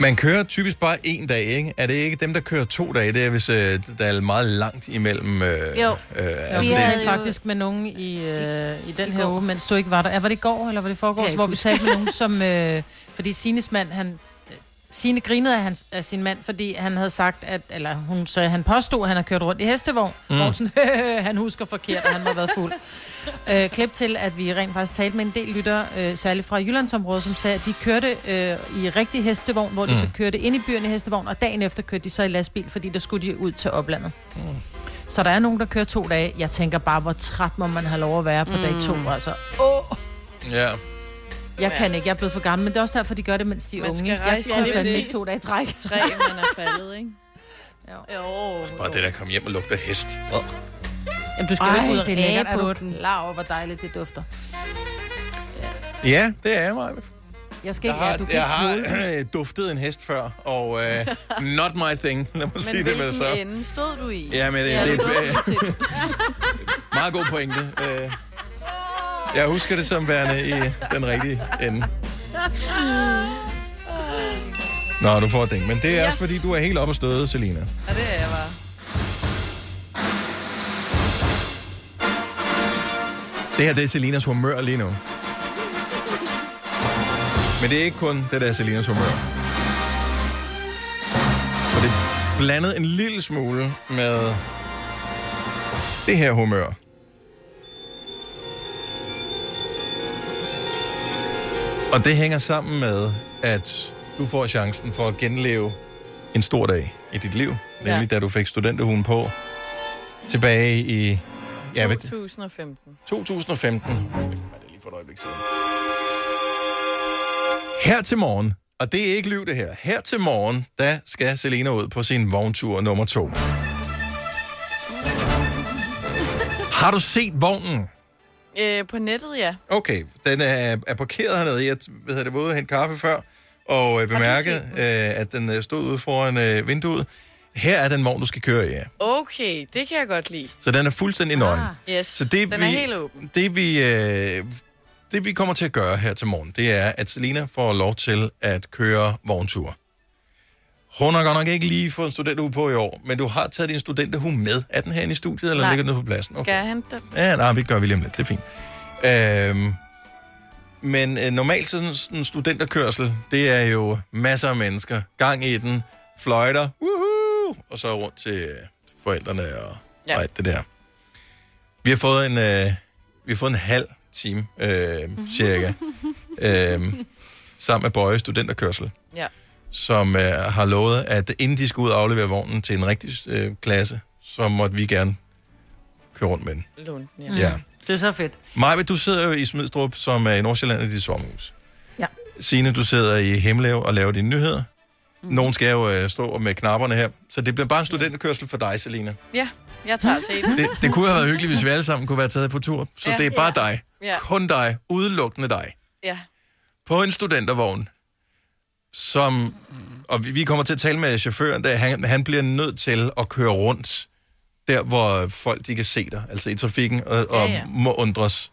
Man kører typisk bare en dag, ikke? Er det ikke dem, der kører to dage? Det er, hvis øh, der er meget langt imellem... Øh, Jo. Øh, Altså, vi det, havde faktisk med nogen i, øh, i den I her går. uge, mens du ikke var der. Ja, var det i går, eller var det i forgårs, hvor vi talte med nogen, *laughs* som... Øh, fordi Sines mand, han... Signe grinede af, hans, af sin mand, fordi han havde sagt, at, eller hun sagde, han påstod, at han har kørt rundt i hestevogn. Mm. Hvor sådan, *laughs* han husker forkert, at han må været fuld. øh, klip til, at vi rent faktisk talte med en del lytter, øh, særligt fra Jyllandsområdet, som sagde, at de kørte øh, i rigtig hestevogn, hvor de Mm. så kørte ind i byen i hestevogn, og dagen efter kørte de så i lastbil, fordi der skulle de ud til oplandet. Mm. Så der er nogen, der kører to dage. Jeg tænker bare, hvor træt må man have lov at være på mm. dag to. Altså, åh, ja. Jeg kan ikke, jeg er blevet for gammel, men det er også derfor, de gør det, mens de er Man unge. skal Jeg rejse kører sig fandme lidt. ikke to dage i træk. Tre, man er faldet, ikke? Jo. Jo. Bare det der kom hjem og lugter hest. Oh. Jamen, du skal Ej, ikke ud og det er lækkert. Er på du den. Klar over, hvor dejligt det dufter. Ja, det er jeg, Maja. Jeg skal Jeg ikke, har, ja, du kan jeg har *clears throat* duftet en hest før, og uh, *laughs* not my thing. Lad mig sige Men det med det så. hvilken ende stod du i? Ja, men det, Ja, det, du det, duftede *laughs* til. meget god pointe. Uh, jeg husker det som værende i den rigtige ende. Nå, du får ding. Men det er yes. Også, fordi du er helt oppe at støde, Selina. Ja, det er jeg bare. Det her, det er Selinas humør lige nu. Men det er ikke kun det der er Selinas humør. For det blandet en lille smule med det her humør. Og det hænger sammen med, at du får chancen for at genleve en stor dag i dit liv. Nemlig Ja. da du fik studenterhuen på tilbage i ja, ved, 2015. 2015. Det er lige for et øjeblik. Her til morgen, og det er ikke lyv det her, her til morgen, der skal Selena ud på sin vogntur nummer to. Har du set vognen? Øh, på nettet, ja. Okay, den er, er parkeret hernede. Jeg ved, det var ude og hente kaffe før, og øh, bemærkede, øh, at den øh, stod ude foran øh, vinduet. Her er den vogn, du skal køre i. Ja. Okay, det kan jeg godt lide. Så den er fuldstændig nøgen. Yes, Så det, den vi, er helt åben. Det vi, øh, det vi kommer til at gøre her til morgen, det er, at Selina får lov til at køre vogntur. Hun har godt nok ikke lige fået en studenterhue på i år, men du har taget din studenterhue med. Er den herinde i studiet, eller Nej. ligger den på pladsen? Okay. Skal jeg hente den? Ja, nej, vi gør vi lige om lidt. Det er fint. Øhm, men øh, normalt sådan sådan en studenterkørsel, det er jo masser af mennesker. Gang i den, fløjter, woohoo, og så rundt til øh, forældrene og. Ja. og alt det der. Vi har fået en, øh, vi har fået en halv time, øh, cirka, *laughs* øh, sammen med Bøje Studenterkørsel, Ja. Som øh, har lovet, at inden de skal ud og aflevere vognen til en rigtig øh, klasse, så måtte vi gerne køre rundt med den. Lån, ja. Mm. Ja. Det er så fedt. Maja, du sidder jo i Smidstrup, som er i Nordsjælland i dit sommerhus. Ja. Signe, du sidder i Hemlev og laver dine nyheder. Mm. Nogen skal jo øh, stå med knapperne her. Så det bliver bare en studenterkørsel for dig, Selina. Ja, jeg tager *laughs* til den. Det, det kunne have været hyggeligt, hvis vi alle sammen kunne være taget på tur. Så Ja. det er bare Ja. dig. Ja. Kun dig. Udelukkende dig. Ja. På en studentervogn, som... Og vi- vi kommer til at tale med chaufføren, der han, han bliver nødt til at køre rundt der, hvor folk de kan se dig, altså i trafikken, og, og ja. må undres.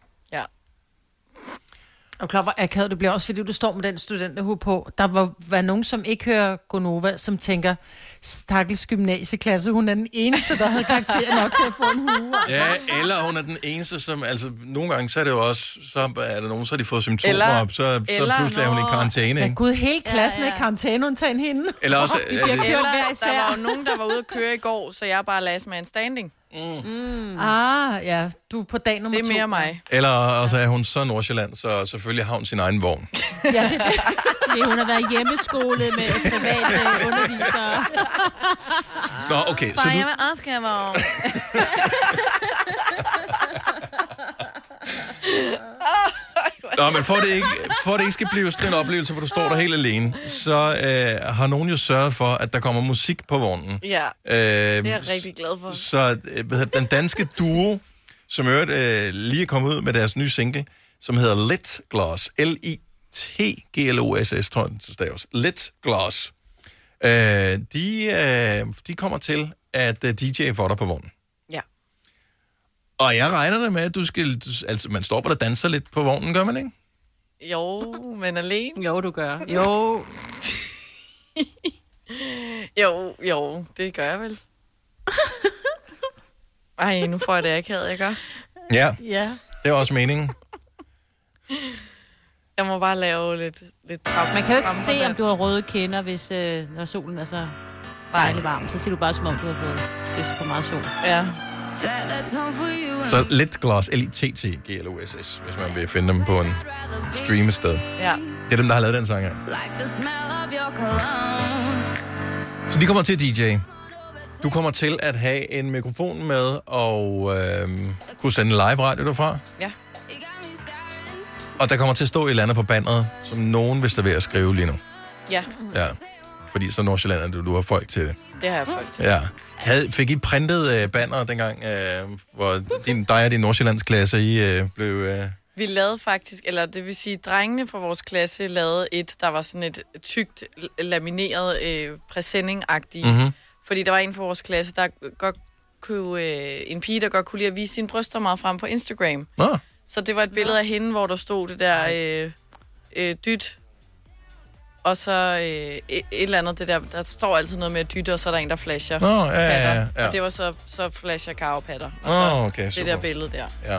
Og klar, hvor akavet det bliver også, fordi du står med den studenterhue på. Der var, var nogen, som ikke hører Gonova, som tænker, stakkels gymnasieklasse, hun er den eneste, der havde karakter nok til at få en hue. Ja, eller hun er den eneste, som... Altså, nogle gange så er det jo også... Så er der nogen, så har de fået symptomer Eller- op, så, så eller pludselig er hun i når- karantæne, Ja, ikke? gud, hele klassen ja, ja. er i karantæne, undtagen hende. Eller også- *laughs* De er det- kørt Eller, der var jo nogen, der var ude at køre i går, så jeg bare lagde mig en standing. Mm. Ah, ja. Du er på dag nummer Det er to. mere mig. Eller også er hun så Nordsjælland, så selvfølgelig har hun sin egen vogn. *laughs* Ja, det er det. Fordi hun har været hjemmeskolet med private undervisere. Nå, okay, så Far, du... jeg vil også gerne vogn. Nå, men *laughs* for at, det ikke, for det ikke skal blive sådan en oplevelse, hvor du står der helt alene, så øh, har nogen jo sørget for, at der kommer musik på vognen. Ja, Øh, det er jeg rigtig glad for. Så øh, den danske duo, som øvrigt øh, lige er kommet ud med deres nye single, som hedder Lit Gloss. L-I-T-G-L-O-S-S, tror jeg, det staves. Lit Gloss. Øh, de, øh, de kommer til at øh, DJ for dig på vognen. Ja. Og jeg regner da med, at du skal... Altså, man står bare og danser lidt på vognen, gør man ikke? Jo, men alene. Jo, du gør. Jo. jo, jo, det gør jeg vel. Ej, nu får jeg det akavet, jeg gør. Ja, Ja. det er også meningen. Jeg må bare lave lidt, lidt trap. Man kan jo ikke se, om du har røde kinder, hvis, øh, når solen er så dejlig varm. Så ser du bare, som om du har fået hvis for meget sol. Ja. Så Lit Gloss, L-I-T-T-G-L-O-S-S, hvis man vil finde dem på en streamested. Ja. Det er dem, der har lavet den sang her. Så de kommer til DJ. Du kommer til at have en mikrofon med og øh, kunne sende live radio derfra. Ja. Og der kommer til at stå et eller andet på bandet, som nogen vil stå ved at skrive lige nu. Ja, Ja. Fordi så Nordsjælland, du, du har folk til det. det har jeg folk til. Ja. Havde, fik I printet øh, banner dengang, øh, hvor din, dig og din Nordsjællands klasse, I øh, blev... Øh, Vi lavede faktisk, eller det vil sige, drengene fra vores klasse lavede et, der var sådan et tykt, lamineret, øh, præsending-agtigt. Mhm. Fordi der var en fra vores klasse, der godt kunne, øh, en pige, der godt kunne lide at vise sine bryster meget frem på Instagram. Nå. Så det var et billede af hende, hvor der stod det der øh, øh, dyt, og så øh, et, et eller andet, det der, der står altid noget med at dytte, og så er der en, der flasher Nå, ja, ja, ja, ja. Og det var så, så flasher Karo patter. Og Åh, så okay, det super. der billede der. ja.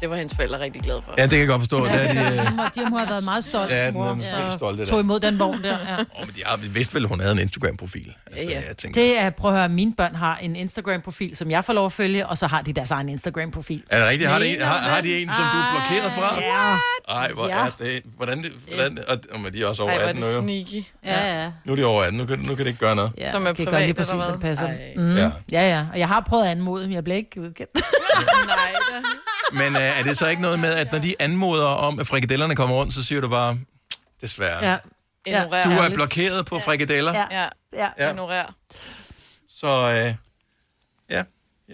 Det var hendes forældre rigtig glade for. Ja, det kan jeg godt forstå. Ja, det er de, øh, De må, de må have været meget stolte. Ja, den mor, er måske og stolte der. Tog imod den vogn der, ja. oh, men de har vidst vel, hun havde en Instagram-profil. Altså, ja. jeg tænker, Det er, prøv at høre, mine børn har en Instagram-profil, som jeg får lov at følge, og så har de deres egen Instagram-profil. er det rigtigt? Har de, Mener har, har de en, som du er blokeret fra? Ja. Ej, hvor Ja. er det... Hvordan, det- hvordan, og, og men de er også over Ej, hvor er 18 nu, det jo. sneaky. Ja, ja. Nu er de over 18, nu kan, nu kan det ikke gøre noget. Ja, Som er kan privat, lige præcis, hvad? passer. Ej. Mm. Ja. Ja. ja, ja. Og jeg har prøvet at anmode, men jeg blev ikke udkendt. *laughs* Nej. Men øh, er det så ikke noget med, at når de anmoder om, at frikadellerne kommer rundt, så siger du bare, desværre. Ja. Ignorer. Du er blokeret på frikadeller, Ja. Ja, Ja. Ja. ignorer. så øh, ja,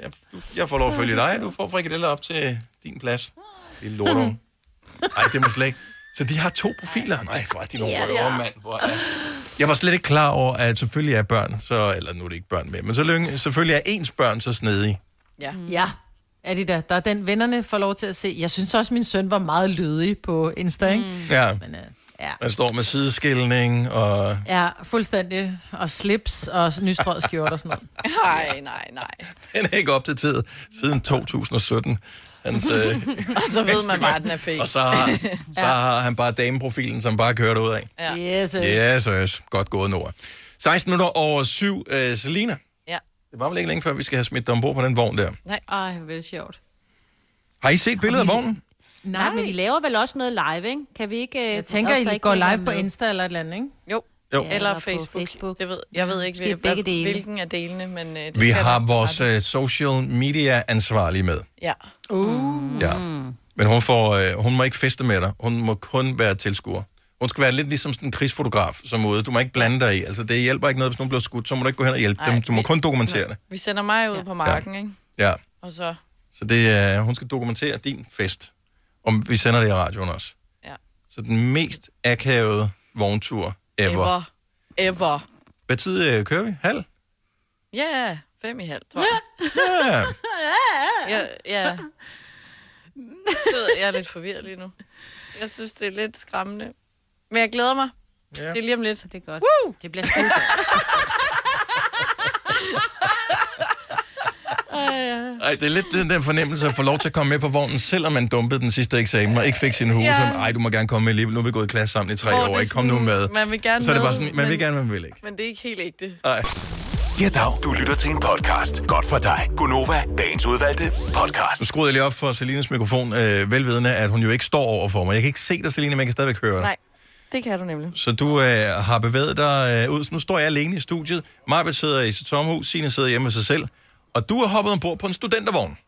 ja du, jeg får lov at følge dig. Du får frikadeller op til din plads. Lille lortung. *laughs* Nej, det må slet ikke. Så de har to profiler? Nej, hvor er de nogle det røver, er. mand. Hvor er... Jeg var slet ikke klar over, at selvfølgelig er børn, så, eller nu er det ikke børn med, men så længe, selvfølgelig er ens børn så snedige. Ja. Ja, er de der. Der er den, vennerne får lov til at se. Jeg synes også, min søn var meget lydig på Insta, ikke? Mm. Ja, Men, øh, ja. man står med sideskilning, og ja, fuldstændig. Og slips og nystrøget skjort og sådan noget. *laughs* Nej, nej, nej. den er ikke opdateret siden 2017. Hans, øh, Og så ved man bare, at den er fake. og så har, *laughs* så har han bare dameprofilen, som bare kører ud af. Ja. Yes, yes. Ja, så yes. godt gået, Nora. 16 minutter over syv. Øh, Selina, Ja. Det var vel ikke længe før, vi skal have smidt dig ombord på den vogn der. Ej, hvor er sjovt. Har I set billedet af vognen? Nej. Nej, men I laver vel også noget live, ikke? Kan vi ikke... Jeg tænker, os, I ikke går live på? Insta eller et eller andet, ikke? Jo. Jo. Eller eller Facebook. Facebook. Det ved, jeg ved ikke, Måske hvad, begge dele. hvilken af delene, men øh, det Vi har der. vores øh, social media ansvarlige med. Ja. Uh. Ja. Men hun, får, øh, hun må ikke feste med dig. Hun må kun være tilskuer. Hun skal være lidt ligesom sådan en krigsfotograf som ude. Du må ikke blande dig i. Altså, det hjælper ikke noget, hvis nogen bliver skudt. Så må du ikke gå hen og hjælpe Ej, dem. Du må vi- kun dokumentere det. Vi sender mig ud på marken, ikke? Ja. Og så... Så det er, hun skal dokumentere din fest. Og vi sender det i radioen også. Ja. Så den mest akavede vogntur ever. ever. Ever. Hvad tid øh, kører vi? Halv? Ja, yeah, fem i halv, tror jeg. Ja. *laughs* Ja, ja. Jeg jeg er lidt forvirret lige nu. Jeg synes, det er lidt skræmmende. Men jeg glæder mig. Ja. Det er lige om lidt. Det er godt. Woo! Det bliver skide *laughs* Ej, det er lidt den der fornemmelse at få lov til at komme med på vognen, selvom man dumpede den sidste eksamen og ikke fik sin hus. Ja. Ej, du må gerne komme med alligevel. Nu er vi gået i klasse sammen i tre Hvor år. Ikke kom nu med. Man vil gerne Så er det bare sådan, man vil men- gerne, man vil ikke. Men det er ikke helt ægte. Ej. Ja, dag. Du lytter til en podcast. Godt for dig. Gunova, dagens udvalgte podcast. Nu skruede jeg lige op for Selinas mikrofon, øh, velvidende, at hun jo ikke står over for mig. Jeg kan ikke se dig, Selina, men jeg kan stadigvæk høre dig. Nej, det kan du nemlig. Så du øh, har bevæget dig øh, ud. Så nu står jeg alene i studiet. Marve sidder i sit sommerhus, Signe sidder hjemme med sig selv. Og du har hoppet ombord på en studentervogn.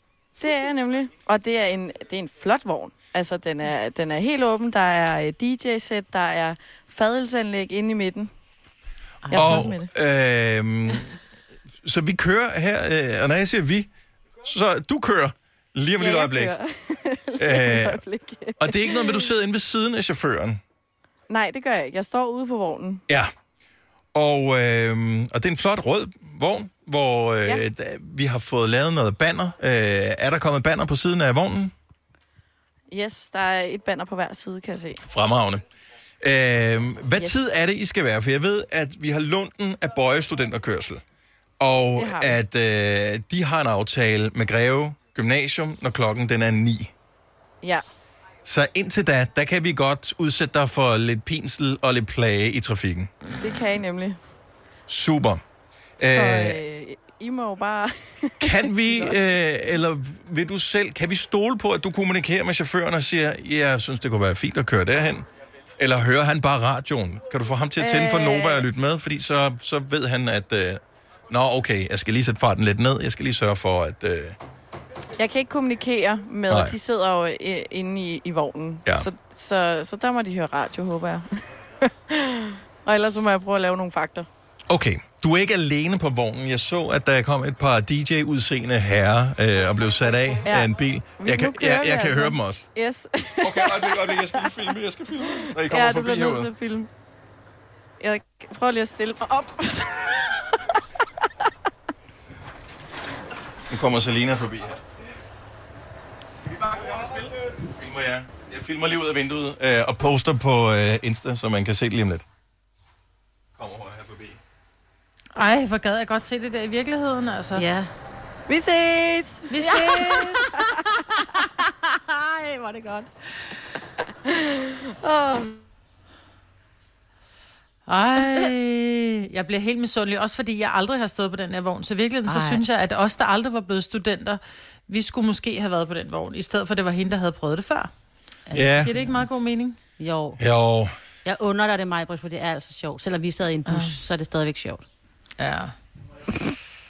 Det er jeg nemlig. Og det er en, det er en flot vogn. Altså, den er, den er helt åben. Der er DJ-sæt, der er fadelsanlæg inde i midten. Jeg og, tosset med det. øh, så vi kører her, øh, og når jeg siger vi, så du kører lige om lille jeg øjeblik. *laughs* Øh, øjeblik. Og det er ikke noget med, at du sidder inde ved siden af chaufføren. Nej, det gør jeg ikke. Jeg står ude på vognen. Ja. Og, øh, og det er en flot rød vogn, hvor øh, Ja. vi har fået lavet noget banner. Øh, er der kommet banner på siden af vognen? Yes, der er et banner på hver side, kan jeg se. Fremragende. Øh, hvad Yes. tid er det, I skal være? For jeg ved, at vi har lunden af Bøje Studenterkørsel. Og at øh, de har en aftale med Greve Gymnasium, når klokken den er 9. Ja, Så indtil da, der kan vi godt udsætte dig for lidt pinsel og lidt plage i trafikken. det kan I nemlig. Super. Så Øh, øh, I må jo bare... *laughs* kan vi, øh, eller vil du selv, kan vi stole på, at du kommunikerer med chaufføren og siger, ja, jeg synes, det kunne være fint at køre derhen? Eller hører han bare radioen? Kan du få ham til at tænde for Øh. Nova og lytte med? Fordi så, så ved han, at... Øh, Nå, okay, jeg skal lige sætte farten lidt ned. Jeg skal lige sørge for, at... Øh, Jeg kan ikke kommunikere med, Nej. de sidder jo øh, inde i, i vognen. Ja. Så, så, så der må de høre radio, håber jeg. *laughs* og ellers så må jeg prøve at lave nogle fakter. okay, du er ikke alene på vognen. Jeg så, at der kom et par DJ-udseende herrer øh, og blev sat af Ja. af en bil. Jeg kan, jeg, jeg kan altså. høre dem også. Yes. Okay, øjeblik, øjeblik, jeg skal lige filme, jeg skal filme, når I kommer ja, du forbi bliver nødt til herude. at filme. Jeg prøver lige at stille mig op. Nu kommer Selina forbi her. Skal vi bare gå og spille? Filmer jeg. Jeg filmer lige ud af vinduet øh, og poster på øh, Insta, så man kan se det lige om lidt. Kommer her forbi. Ej, hvor gad jeg godt se det der i virkeligheden, altså. Ja. Vi ses! Vi ses! *laughs* Ej, hvor er det godt. Åh, Ej, jeg bliver helt misundelig, også fordi jeg aldrig har stået på den her vogn. Så i virkeligheden, så Ej. synes jeg, at os, der aldrig var blevet studenter, vi skulle måske have været på den vogn, i stedet for, at det var hende, der havde prøvet det før. Ja. Giver det ikke meget god mening? Jo, Jo. jeg under dig det, Majbrit, for det er altså sjovt. Selvom vi sad i en bus, så er det stadigvæk sjovt. Ja.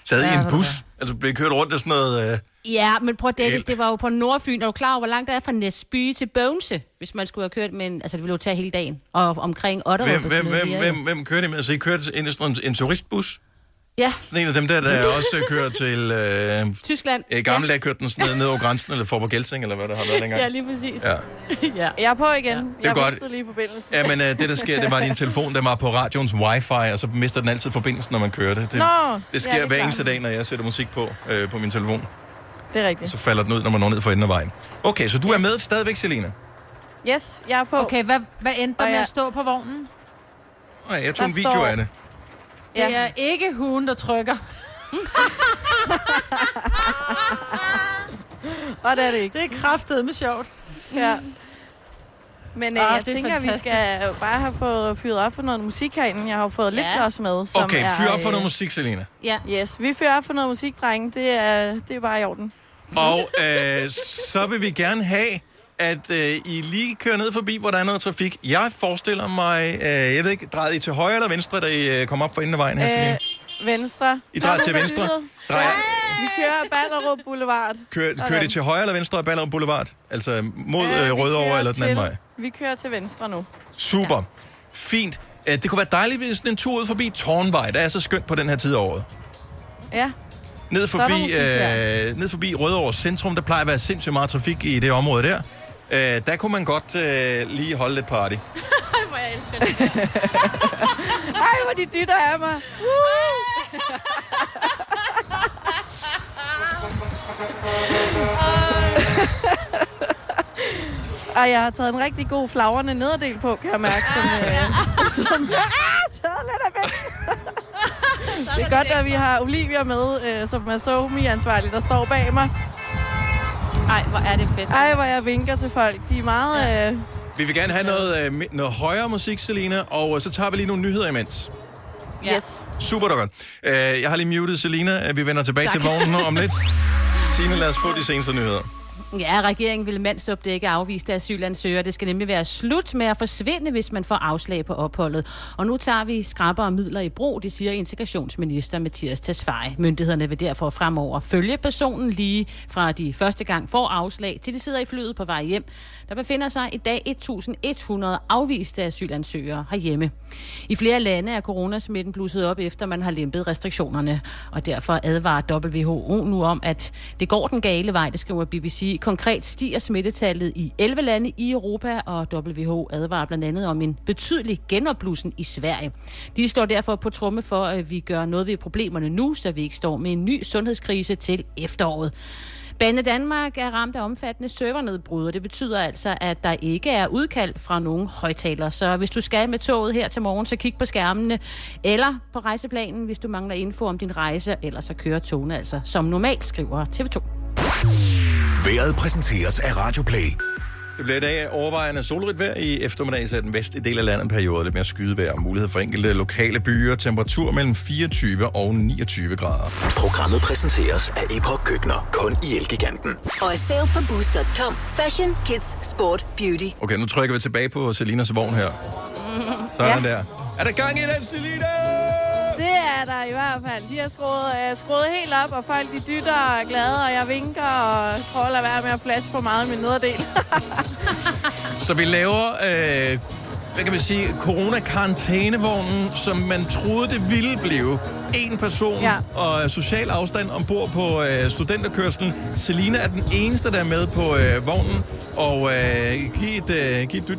Sad i Ja, en bus. Altså blev kørt rundt af sådan noget... Øh, Ja, men prøv at Dennis, det var jo på Nordfyn. Er du klar over, hvor langt det er fra Næsby til Bogense, hvis man skulle have kørt med en... Altså, det ville jo tage hele dagen. Og omkring Otterup hvem, hvem, hvem, hvem, hvem kørte I med? Altså, I kørte ind i sådan en, en turistbus? Ja, Sådan en af dem der, der også øh, kører til... Øh, Tyskland. I gamle dage kørte den sådan ned, ned over grænsen, eller for på Gelsing, eller hvad der har været Ja, dengang. ja lige præcis. Ja. *laughs* ja. jeg er på igen. er Jeg godt. lige forbindelsen. Ja, men øh, det der sker, det var, din telefon, der var på radioens wifi, og så mister den altid forbindelsen, når man kører det. Det, Nå, det sker ja, det er hver eneste dag, når jeg sætter musik på øh, på min telefon. Det er rigtigt. Så falder den ud, når man når ned for enden af vejen. Okay, så du er med stadigvæk, Selina? Yes, jeg er på. Okay, hvad, hvad endte der med jeg- at stå på vognen? Nej, jeg tog en Der video står- af det. Det Ja. er ikke hun, der trykker. *laughs* Og det er det ikke. Det er kraftet med sjovt. Ja. Men øh, Ah, jeg er tænker, at vi fantastisk. skal bare have fået fyret op for noget musik herinde. Jeg har jo fået lidt Ja. glas med. Som Okay, er, fyr op for øh, noget musik, Selina. ja. Yes, vi fyrer op for noget musik, drenge. Det er, det er bare i orden. Og øh, så vil vi gerne have, at øh, I lige kører ned forbi, hvor der er noget trafik. Jeg forestiller mig, øh, jeg ved ikke, drejer I til højre eller venstre, da I øh, kommer op for enden af vejen her? Øh, venstre. I drejer til venstre. Drejer, Vi kører Ballerup Boulevard. kører, Sådan. kører de til højre eller venstre af Ballerup Boulevard? Altså mod Øh, øh, Rødovre eller den anden til- vej? Vi kører til venstre nu. Super. Fint. Øh, Det kunne være dejligt, hvis en tur ud forbi Tårnvej. Der er så skønt på den her tid af året. Ja. Ned forbi, øh, ned forbi Rødovre Centrum, der plejer at være sindssygt meget trafik i det område der. Øh, der kunne man godt øh, lige holde lidt party. *laughs* Ej, hvor jeg elsker det. *laughs* Ej, hvor de dytter af mig. Ej, jeg har taget en rigtig god flagrende nederdel på, kan jeg mærke. Som, øh, *laughs* som jeg har taget lidt af væk. Det er godt, at vi har Olivia med, øh, som er SoMe-ansvarlig, der står bag mig. Ej, hvor er det fedt. Ej, hvor jeg vinker til folk. De er meget... Øh, Vi vil gerne have noget, øh, noget højere musik, Selina, og øh, så tager vi lige nogle nyheder imens. yes. Super, godt. Øh, jeg har lige muted Selina. Vi vender tilbage Tak. til vognen om lidt. Signe, lad os få de seneste nyheder. Ja, regeringen vil mandsopdække afviste asylansøgere. Det skal nemlig være slut med at forsvinde, hvis man får afslag på opholdet. Og nu tager vi skrappere midler i brug, det siger integrationsminister Mathias Tesfaye. Myndighederne vil derfor fremover følge personen lige fra de første gang får afslag, til de sidder i flyet på vej hjem. Der befinder sig i dag 1.100 afviste asylansøgere herhjemme. I flere lande er coronasmitten blusset op, efter man har lempet restriktionerne. Og derfor advarer WHO nu om, at det går den gale vej, det skriver BBC. Konkret stiger smittetallet i 11 lande i Europa, og WHO advarer blandt andet om en betydelig genopblussen i Sverige. De står derfor på tromme for, at vi gør noget ved problemerne nu, så vi ikke står med en ny sundhedskrise til efteråret. Bane Danmark er ramt af omfattende servernedbrud, og det betyder altså, at der ikke er udkald fra nogen højtaler. Så hvis du skal med toget her til morgen, så kig på skærmene, eller på rejseplanen, hvis du mangler info om din rejse, eller så kører togene altså som normalt, skriver TV2. Været præsenteres af Radio Play. Det bliver i dag overvejende solrigt vejr i eftermiddag, så er den vestlige del af landet en periode lidt mere skydevejr. Mulighed for enkelte lokale byer. Temperatur mellem 24 og 29 grader. Programmet præsenteres af Epoch Køkkener. Kun i Elgiganten. Og er sale på Boost.com. Fashion, kids, sport, beauty. Okay, nu trykker vi tilbage på Selinas vogn her. Sådan ja. der. Er der gang i den, Selina? Det er der i hvert fald. De har skruet, øh, skruet helt op, og folk de dytter og er glade, og jeg vinker og prøver at lade være med at flaske for meget i min nederdel. *laughs* Så vi laver, øh, hvad kan vi sige, corona-karantænevognen, som man troede, det ville blive. En person Ja. og social afstand ombord på øh, studenterkørselen. Selina er den eneste, der er med på øh, vognen. Og øh, giv et, øh, giv et dyt.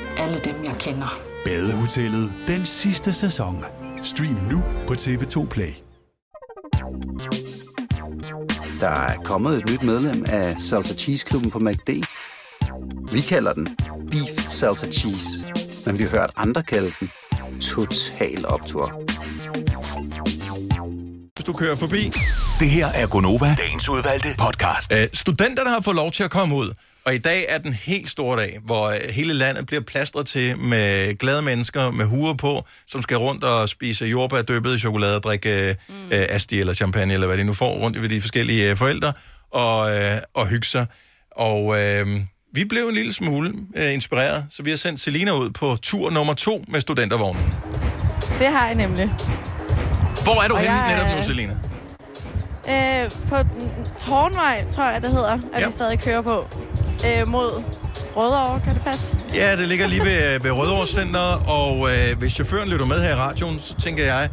alle dem, jeg kender. Badehotellet den sidste sæson. Stream nu på TV2 Play. Der er kommet et nyt medlem af Salsa Cheese Klubben på MACD. Vi kalder den Beef Salsa Cheese, men vi har hørt andre kalde den Total Optor. Hvis du kører forbi. Det her er Gonova, dagens udvalgte podcast. Øh, studenterne har fået lov til at komme ud, og i dag er den helt store dag, hvor øh, hele landet bliver plastret til med glade mennesker med huer på, som skal rundt og spise jordbær dyppet i chokolade og drikke øh, mm. øh, asti eller champagne, eller hvad de nu får rundt ved de forskellige øh, forældre, og, øh, og hygge sig. Og øh, vi blev en lille smule øh, inspireret, så vi har sendt Selina ud på tur nummer to med studentervognen. Det har jeg nemlig. Hvor er du Og henne jeg netop nu, Selina? Øh, på Tårnvej, tror jeg, det hedder, at ja. vi stadig kører på. Øh, mod Rødovre, kan det passe? Ja, det ligger lige ved, øh, ved Rødovre Center, og øh, hvis chaufføren lytter med her i radioen, så tænker jeg,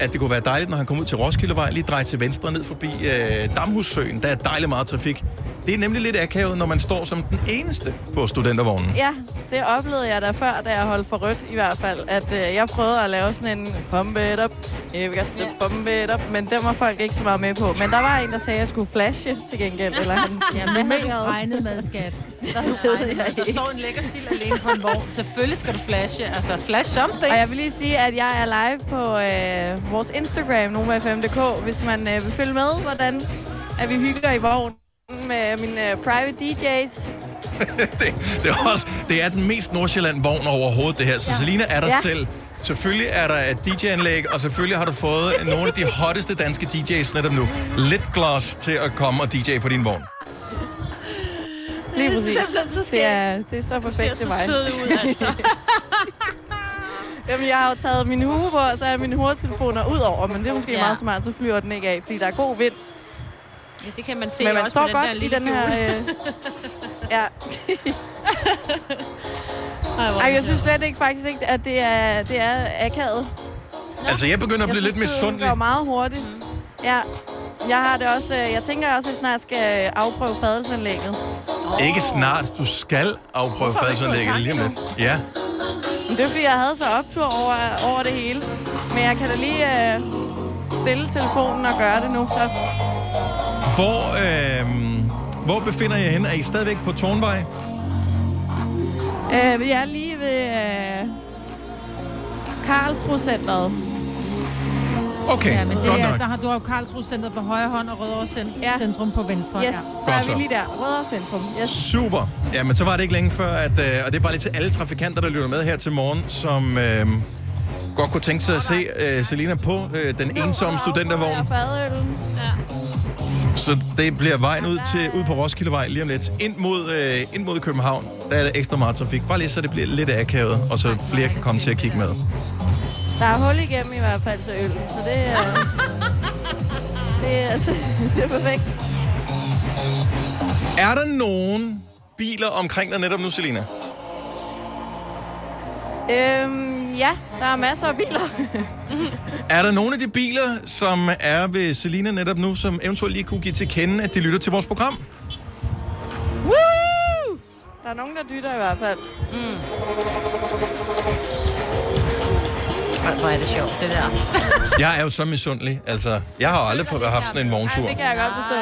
at det kunne være dejligt, når han kommer ud til Roskildevej, lige dreje til venstre ned forbi øh, Damhussøen. Der er dejligt meget trafik. Det er nemlig lidt akavet, når man står som den eneste på studentervognen. Ja, det oplevede jeg da før, da jeg holdt for rødt i hvert fald. At øh, jeg prøvede at lave sådan en pump it up, you've got to pump it up, men den var folk ikke så meget med på. Men der var en, der sagde, at jeg skulle flashe til gengæld. Eller han *laughs* Ja, men hvad havde du regnet med, skat? Der, står en lækker sild alene på en vogn. Selvfølgelig skal du flashe. Altså, flash something. Og jeg vil lige sige, at jeg er live på øh, vores Instagram, NovaFM.dk, hvis man øh, vil følge med, hvordan at vi hygger i vognen med mine øh, private DJ's. *laughs* det, det, er også, det er den mest Nordsjælland-vogn overhovedet, det her. Så ja. Selina er der ja. Selv. Selvfølgelig er der et DJ-anlæg, og selvfølgelig har du fået nogle af de hotteste danske DJ's netop nu. Lidt gloss til at komme og DJ på din vogn. Lige Det er præcis. simpelthen så skægt. det er, det er så perfekt ser til så mig. sød ud, altså. *laughs* Jamen, jeg har jo taget min hue på, og så er mine hovedtelefoner ud over, men det er måske ja. meget smart, så flyver den ikke af, fordi der er god vind. Ja, det kan man se Men man også står den godt der i den her... Øh, *laughs* ja. Ej, jeg synes slet ikke faktisk ikke, at det er, det er akavet. Altså, jeg begynder at blive lidt synes, tiden misundelig. går meget hurtigt. Ja. Jeg har det også... øh, Jeg tænker også, at jeg snart skal afprøve fadelsanlægget. Ikke snart. Du skal afprøve i lige om lidt. Ja. Men det er, fordi jeg havde så optur over, over det hele. Men jeg kan da lige øh, stille telefonen og gøre det nu, så... Hvor, øh, hvor befinder jeg henne? Er I stadigvæk på Tornvej? Øh, vi er lige ved øh, Karlsruhe-centret. Okay, Ja, men det godt er, nok. der har du har jo Karlsruhe på højre hånd og Rødovre Cent- Ja. Centrum på venstre. Yes, så Godt er så. vi lige der. Rødovre Centrum. Yes. Super. Ja, men så var det ikke længe før, at, øh, og det er bare lige til alle trafikanter, der lytter med her til morgen, som øh, godt kunne tænke sig at se øh, Selina på øh, den ensomme studentervogn. Ja. Så det bliver vejen ud til ud på Roskildevej lige om lidt. Ind mod, øh, ind mod København, der er der ekstra meget trafik. Bare lige så det bliver lidt akavet, og så flere kan komme til at kigge med. Der er hul igennem i hvert fald til øl, så det er... *laughs* det er, altså, *laughs* det er perfekt. Er der nogen biler omkring dig netop nu, Selina? Øhm, ja, der er masser af biler. *laughs* Er der nogle af de biler, som er ved Selina netop nu, som eventuelt lige kunne give til kende, at de lytter til vores program? Woo! Der er nogen, der dytter i hvert fald. Mm. Hvor er det sjovt, det der. *laughs* Jeg er jo så misundelig. Altså, jeg har aldrig fået haft sådan en vogntur, Ej, det kan jeg godt forstå.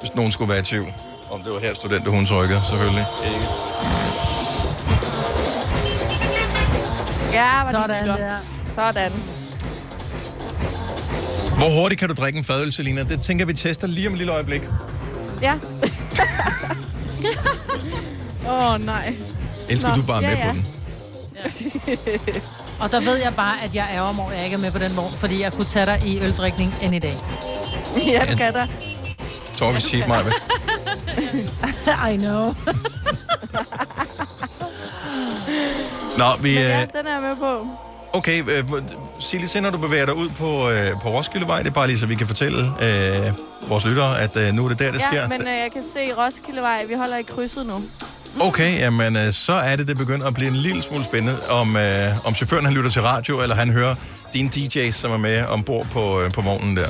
hvis nogen skulle være i tvivl. Om det var her studenter, hun trykker, selvfølgelig. Ikke. Ja, hvor Sådan der. Sådan. Hvor hurtigt kan du drikke en fadøl, Selina? Det tænker vi tester lige om et lille øjeblik. Ja. *laughs* Åh, oh, nej. Elsker Nå, du bare ja, med ja. på den? Og der ved jeg bare, at jeg mig over, at jeg ikke er med på den vogn, fordi jeg kunne tage dig i øldrikning end i dag. ja, det kan der. Talk is cheap, Maja. *laughs* I know. *laughs* Nå, vi... Men ja, øh, den er jeg med på. Okay, øh, sig lige til, når du bevæger dig ud på, øh, på Roskildevej. Det er bare lige, så vi kan fortælle øh, vores lyttere, at øh, nu er det der, det ja, sker. men øh, jeg kan se Roskildevej. Vi holder i krydset nu. Okay, jamen øh, så er det, det begynder at blive en lille smule spændende, om, øh, om chaufføren han lytter til radio, eller han hører dine DJ's, som er med ombord på, øh, på vognen der.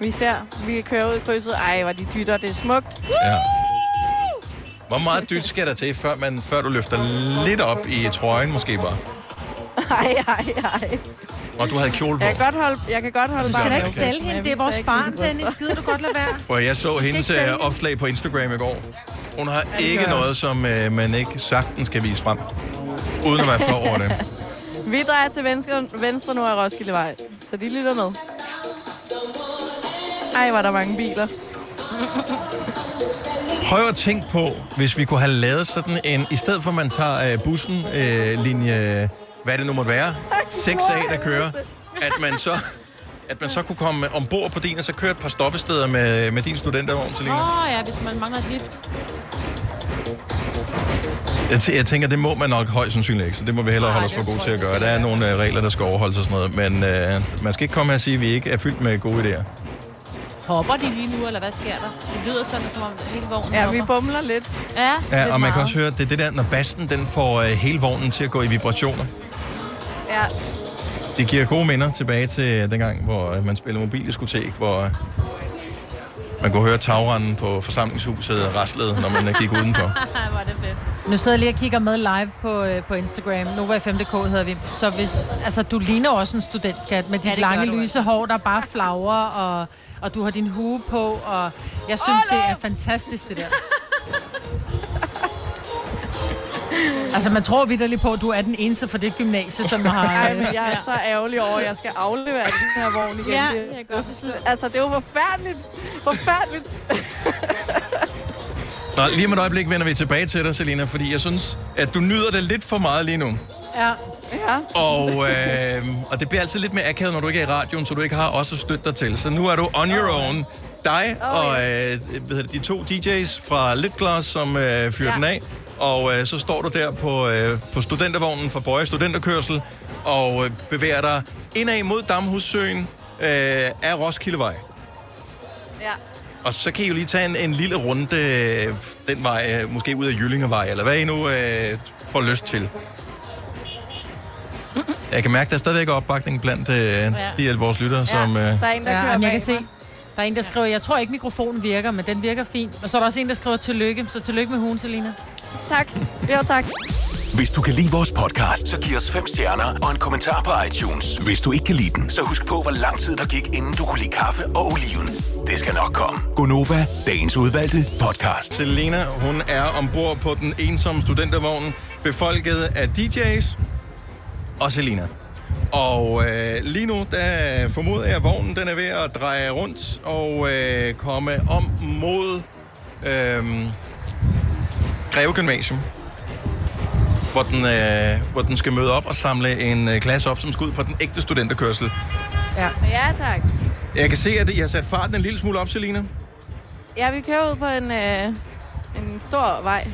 Vi ser, vi kører ud i krydset. Ej, hvor de dytter, det er smukt. Ja. Hvor meget dyt skal der til, før, man, før du løfter lidt op i trøjen, måske bare? Ej, ej, ej. Og du havde kjole på. Jeg kan godt holde, jeg kan godt holde Du skal da ikke Sælg hende, det er vores barn, Dennis. Gider du godt lade være? *laughs* For jeg så hendes sælge øh, opslag på Instagram i går. Hun har ikke noget, som øh, man ikke sagtens kan vise frem. Uden at være for over det. *laughs* Vi drejer til venstre, venstre nu af Roskildevej, så de lytter med. Ej, var der mange biler. *laughs* Prøv at tænke på, hvis vi kunne have lavet sådan en... I stedet for, at man tager øh, bussen, øh, linje... Hvad det nu måtte være? 6A, der kører. At man så... At man så kunne komme ombord på din, og så køre et par stoppesteder med, med din studentervogn, Selina. Åh oh, ja, hvis man mangler et lift. Jeg, tæ- jeg tænker, det må man nok højst sandsynligt ikke, så det må vi hellere holde os for gode til at gøre. Der er nogle øh, regler, der skal overholdes og sådan noget, men øh, man skal ikke komme her og sige, at vi ikke er fyldt med gode idéer. Hopper de lige nu, eller hvad sker der? Det lyder sådan, som om hele vognen Ja, vi hopper. bumler lidt. Ja, Ja, lidt og man kan meget. også høre, det er det der, når bassen den får øh, hele vognen til at gå i vibrationer. Ja, Det giver gode minder tilbage til dengang, hvor øh, man spillede mobildiskotek, hvor øh, man kunne høre tagranden på forsamlingshuset raslede, når man gik udenfor. *laughs* var det fedt. Nu sidder jeg lige og kigger med live på, øh, på Instagram. Nova5.dk hedder vi. Så hvis, altså, du ligner også en studentskat med dit Ja, lange, du lyse hår, der bare flagrer, og, og du har din hue på, og jeg synes, det er fantastisk, det der. *laughs* altså, man tror vidderligt på, at du er den eneste for det gymnasie, som har... Ej, men jeg er så ærgerlig over, at jeg skal aflevere den her vogn igen. Ja, Det- jeg kan godt. Altså, det er jo forfærdeligt. Forfærdeligt. *laughs* Nå, lige om et øjeblik vender vi tilbage til dig, Selina, fordi jeg synes, at du nyder det lidt for meget lige nu. Ja. Ja. Og, øh, og det bliver altid lidt mere akavet, når du ikke er i radioen, så du ikke har også at støtte dig til. Så nu er du on your own. Dig Oh, og øh, hvad hedder det, de to DJ's fra Litglass, som øh, fyrer Ja. den af. Og øh, så står du der på, øh, på studentervognen fra Bøje Studenterkørsel og øh, bevæger dig indad mod Damhussøen øh, af Roskildevej. Ja. Og så kan I jo lige tage en, en lille runde øh, den vej, øh, måske ud af Jyllingevej, eller hvad I nu øh, får lyst til. Jeg kan mærke, der er stadigvæk opbakning blandt øh, de af vores lyttere, ja. som... Øh, Der er en, der Ja, kører jeg kan se. Der er en, der skriver, jeg tror ikke, mikrofonen virker, men den virker fint. Og så er der også en, der skriver tillykke. Så tillykke med hun, Selina. Tak. Jo, tak. Hvis du kan lide vores podcast, så giv os fem stjerner og en kommentar på iTunes. Hvis du ikke kan lide den, så husk på, hvor lang tid der gik, inden du kunne lide kaffe og oliven. Det skal nok komme. Gonova, dagens udvalgte podcast. Selena, hun er ombord på den ensomme studentervogn, befolket af DJ's og Selina. Og øh, lige nu, der formoder jeg, at vognen den er ved at dreje rundt og øh, komme om mod øh, Greve Gymnasium, hvor den, øh, hvor den skal møde op og samle en øh, klasse op, som skal ud på den ægte studenterkørsel. Ja. Ja, tak. Jeg kan se, at I har sat farten en lille smule op, Selina. Ja, vi kører ud på en, øh, en stor vej.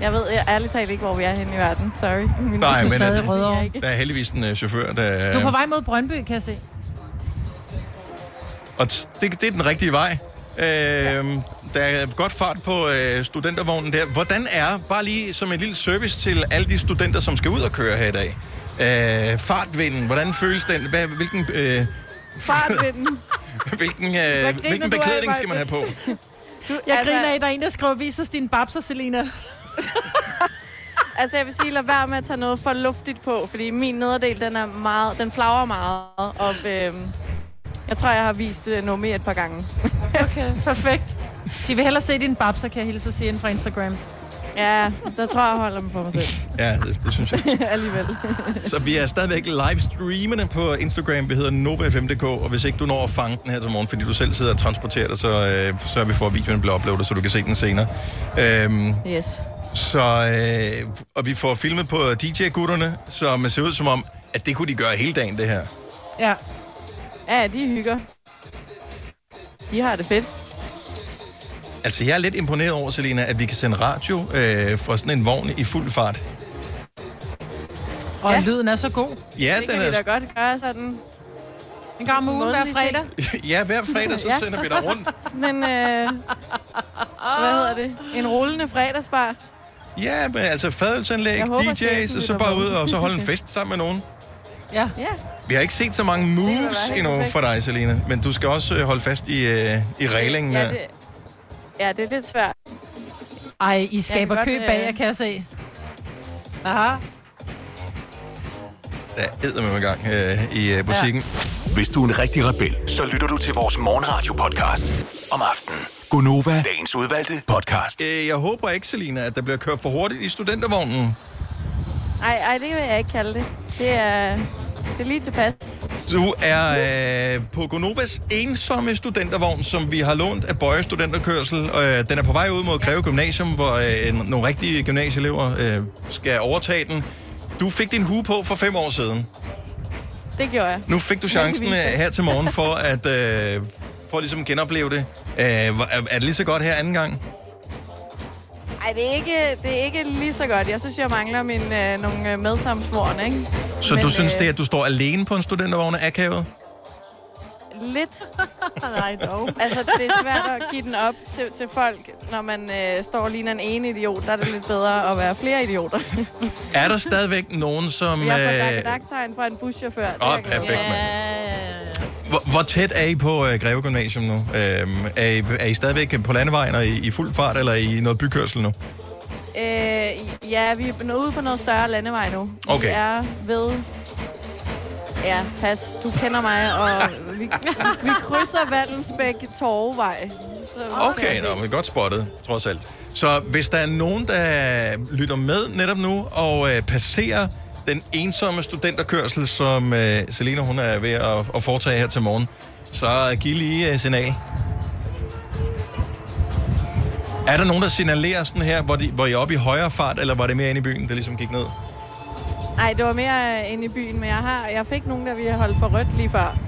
Jeg ved jeg, ærligt talt ikke, hvor vi er henne i verden. Sorry. *laughs* Min Nej, men øh, Rødovre. der er heldigvis en uh, chauffør, der... Du er på vej mod Brøndby, kan jeg se. Og t- det, det er den rigtige vej. Øh, der er godt fart på øh, studentervognen der. Hvordan er, bare lige som en lille service til alle de studenter, som skal ud og køre her i dag, øh, fartvinden, hvordan føles den? Hvad, hvilken øh, Fartvinden. *laughs* hvilken, øh, hvilken beklædning skal man have på? Du, Jeg altså, griner af, der er en, der skriver, vis os dine babser, Selina. *laughs* Altså, jeg vil sige, lad være med at tage noget for luftigt på, fordi min nederdel, den er meget, den flager meget. Og øh, jeg tror, jeg har vist det nu mere et par gange. *laughs* Okay, perfekt. De vil hellere se dine babser, kan jeg hilse at sige inden fra Instagram. Ja, der tror jeg, jeg holder dem for mig selv. *laughs* Ja, det, det synes jeg. *laughs* Alligevel. Så vi er stadigvæk live streamende på Instagram. Vi hedder NovaFM.dk, og hvis ikke du når at fange den her til morgen, fordi du selv sidder og transporterer dig, så øh, sørger vi for, at videoen bliver uploadet, så du kan se den senere. Øhm, Yes. så, øh, og vi får filmet på DJ-gutterne, som ser ud som om, at det kunne de gøre hele dagen, det her. Ja. Ja, de hygger. De har det fedt. Altså, jeg er lidt imponeret over, Selina, at vi kan sende radio øh, fra sådan en vogn i fuld fart. Og ja. lyden er så god. Ja, det den kan vi da er... godt gøre sådan. En gang om ugen hver fredag. *laughs* Ja, hver fredag, så Ja. sender vi dig rundt. *laughs* Sådan en, øh, hvad hedder det? En rullende fredagsbar. Ja, men altså fadelsanlæg, håber, DJ's, og så bare ud og så holde en *laughs* fest sammen med nogen. Ja. Ja. Vi har ikke set så mange moves endnu perfekt. for dig, Selina. Men du skal også øh, holde fast i, øh, i reglingen Ja, det, ja, det er lidt svært. Ej, I skaber kø godt, bag øh, jer, kan jeg se. Aha. Der er med gang øh, i øh, butikken. Hvis du er en rigtig rebel, så lytter du til vores morgenradio-podcast om aftenen. Gunova, dagens udvalgte podcast. Øh, jeg håber ikke, Selina, at der bliver kørt for hurtigt i studentervognen. Ej, ej, det vil jeg ikke kalde det. Det er, det er lige tilpas. Du er øh, på Gonovas ensomme studentervogn, som vi har lånt af Bøje Studenterkørsel. Øh, den er på vej ud mod Greve Gymnasium, hvor øh, nogle rigtige gymnasieelever øh, skal overtage den. Du fik din hue på for fem år siden. Det gjorde jeg. Nu fik du chancen øh, her til morgen for at øh, for at ligesom genopleve det. Øh, er, er det lige så godt her anden gang? Ej, det er, ikke, det er ikke lige så godt. Jeg synes, jeg mangler min, øh, nogle øh, medsamsvorene, ikke? Så Men, du synes, øh, det er, at du står alene på en studentervogn er akavet? Lidt. *laughs* Nej, dog. Altså, det er svært at give den op til, til folk, når man øh, står og ligner en ene idiot. Der er det lidt bedre at være flere idioter. Er der stadigvæk nogen, som... Jeg får øh, øh... fra en buschauffør. Det Åh, er jeg glad for. perfekt, Hvor, hvor tæt er I på øh, Greve Gymnasium nu? Øhm, er, I, er I stadigvæk på landevejen og i, i fuld fart, eller er I noget bykørsel nu? Øh, ja, vi er ude på noget større landevej nu. Okay. Vi er ved... Ja, pas. Du kender mig, og vi, vi krydser Vallensbæk Torvevej. Så Okay, nå, men godt spottet, trods alt. Så hvis der er nogen, der lytter med netop nu og øh, passerer den ensomme studenterkørsel, som øh, Selina hun er ved at, at foretage her til morgen, så giv lige øh, signal. Er der nogen, der signalerer sådan her, hvor, de, hvor I er oppe i højere fart, eller var det mere inde i byen, der ligesom gik ned? Nej, det var mere øh, inde i byen, men jeg, har, jeg fik nogen, der ville holde for rødt lige før.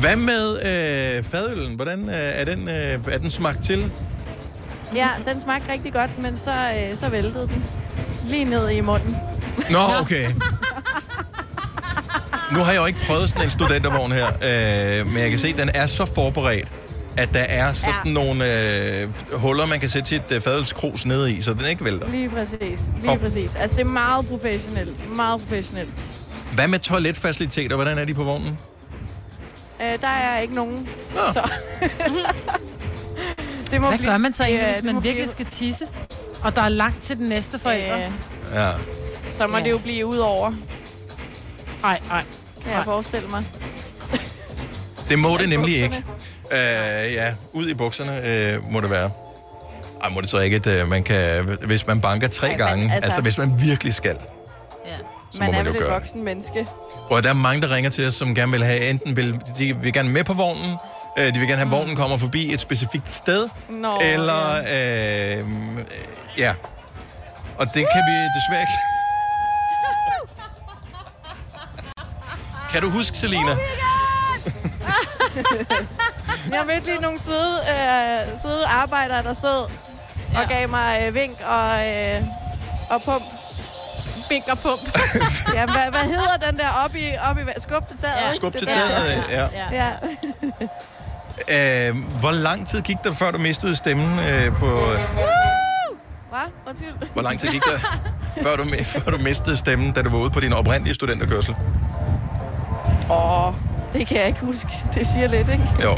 Hvad med øh, fadølen? Hvordan øh, er, den, øh, er den smagt til? Ja, den smagte rigtig godt, men så, øh, så væltede den. Lige ned i munden. Nå, okay. Nu har jeg jo ikke prøvet sådan en studentervogn her, øh, men jeg kan se, at den er så forberedt, at der er sådan ja. nogle øh, huller, man kan sætte sit øh, fadelskrus ned i, så den ikke vælter. Lige præcis, lige Hop. præcis. Altså, det er meget professionelt. Meget professionelt. Hvad med toiletfaciliteter? Hvordan er de på vognen? Øh, der er ikke nogen. Nå. Så. *laughs* det må Hvad blive- gør man så egentlig, Ja, hvis man virkelig blive- skal tisse? Og der er langt til den næste forældre? Øh, Ja. så må Ja. det jo blive ud over, Nej, nej. kan jeg forestille mig. Det må det nemlig ikke. Øh, ja, ud i bukserne øh, må det være. Ej, må det så ikke, at øh, man kan, hvis man banker tre Ej, men gange, altså, altså- altså hvis man virkelig skal, Ja. Så man må er man jo gøre. voksen menneske. Og der er mange, der ringer til os, som gerne vil have, enten vil, de vil gerne med på vognen, øh, de vil gerne have, at vognen kommer forbi et specifikt sted, Nå, eller, øh, ja. Og det kan vi desværre ikke. *laughs* Kan du huske, Selina? Jeg mødte lige nogle søde, øh, søde arbejdere, der stod ja. og gav mig øh, vink og, øh, og pump. Vink og pump. *laughs* ja, hvad, hvad hedder den der op i, op i skub til taget? Ja. Skub til taget, ja. ja. *laughs* Øh, hvor lang tid gik der, før du mistede stemmen øh, på... Hvad? Undskyld. Hvor lang tid gik der, *laughs* før du, før du mistede stemmen, da du var ude på din oprindelige studenterkørsel? Åh, det kan jeg ikke huske. Det siger lidt, ikke? Jo.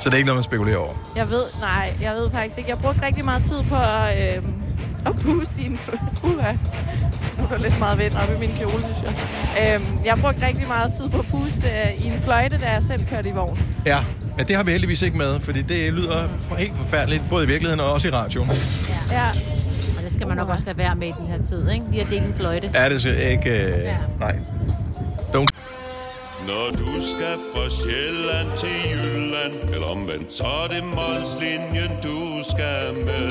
Så det er ikke noget, man spekulerer over. Jeg ved, nej, jeg ved faktisk ikke. Jeg brugte rigtig meget tid på at, øh, at puste i en... Uha. Nu er der lidt meget vind op i min kjole, synes jeg. Øh, jeg brugte rigtig meget tid på at puste øh, i en fløjte, da jeg selv kørte i vogn. Ja, men det har vi heldigvis ikke med, fordi det lyder for- helt forfærdeligt, både i virkeligheden og også i radioen. Ja. Og det skal man nok også lade være med i den her tid, ikke? Vi har delt en fløjte. Er det så ikke... Øh, nej. Don't. Når du skal fra Sjælland til Jylland Eller omvendt, så er det Molslinjen, du skal med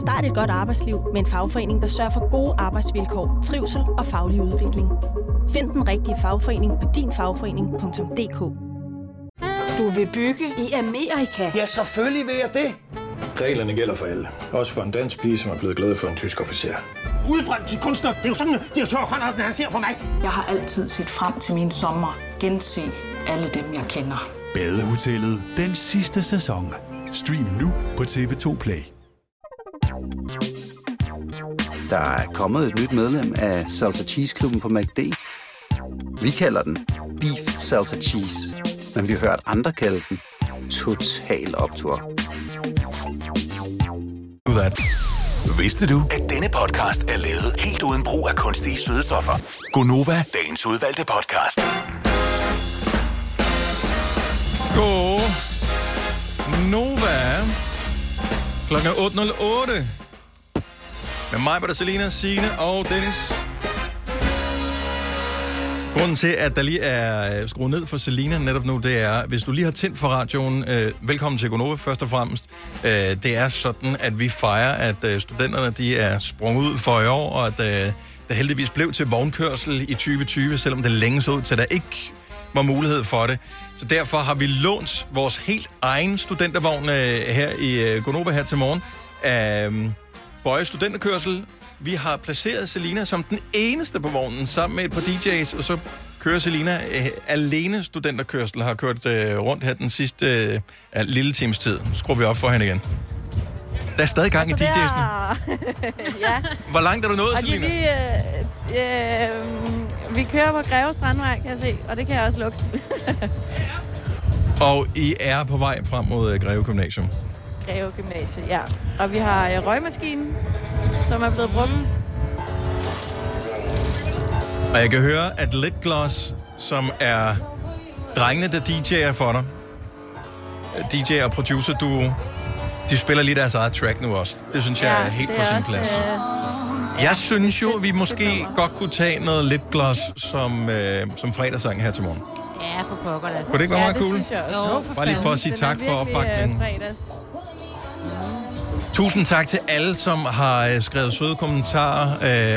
Start et godt arbejdsliv med en fagforening, der sørger for gode arbejdsvilkår, trivsel og faglig udvikling. Find den rigtige fagforening på dinfagforening.dk Du vil bygge i Amerika? Ja, selvfølgelig vil jeg det. Reglerne gælder for alle. Også for en dansk pige, som er blevet glad for en tysk officer. Udbrændt til kunstner. Det er jo sådan, at de har tørt, han ser på mig. Jeg har altid set frem til min sommer. Gense alle dem, jeg kender. Badehotellet den sidste sæson. Stream nu på TV2 Play. Der er kommet et nyt medlem af Salsa Cheese Klubben på MACD. Vi kalder den Beef Salsa Cheese, men vi har hørt andre kalde den Total Optor. That. Vidste du, at denne podcast er lavet helt uden brug af kunstige sødestoffer? Gonova, dagens udvalgte podcast. God Nova. Klokken er 8.08. Med mig, Bada Selina, Signe og Dennis. Grunden til, at der lige er øh, skruet ned for Selina netop nu, det er, hvis du lige har tændt for radioen, øh, velkommen til Gonova først og fremmest. Øh, det er sådan, at vi fejrer, at øh, studenterne de er sprunget ud for i år, og at øh, der heldigvis blev til vognkørsel i 2020, selvom det længe så ud til, at der ikke var mulighed for det. Så derfor har vi lånt vores helt egen studentervogn øh, her i øh, Gonova her til morgen af øh, Bøje Studenterkørsel. Vi har placeret Selina som den eneste på vognen, sammen med et par DJ's, og så kører Selina øh, alene studenterkørsel, har kørt øh, rundt her den sidste øh, lille times tid. Nu skruer vi op for hende igen. Der er stadig gang i Så det DJ'sene. *laughs* ja. Hvor langt er du nået, Og de Selina? lige, øh, øh, vi kører på Greve Strandvej, kan jeg se, og det kan jeg også lugte. Og I er på vej frem mod øh, Greve Gymnasium. Greve Gymnasie, ja. Og vi har øh, røgmaskinen, som er blevet brugt. Og jeg kan høre, at Lit Gloss, som er drengene, der DJ'er for dig, DJ og producer duo, de spiller lige deres eget track nu også. Det synes jeg er helt på sin også, plads. Øh, Jeg synes jo, vi måske godt kunne tage noget Lip Gloss som, øh, som fredagssang her til morgen. Ja, for pokker da. Kunne det ikke være meget cool? Det synes jeg også. Jo, Bare lige for at sige tak for øh, opbakningen. Tusind tak til alle, som har øh, skrevet søde kommentarer,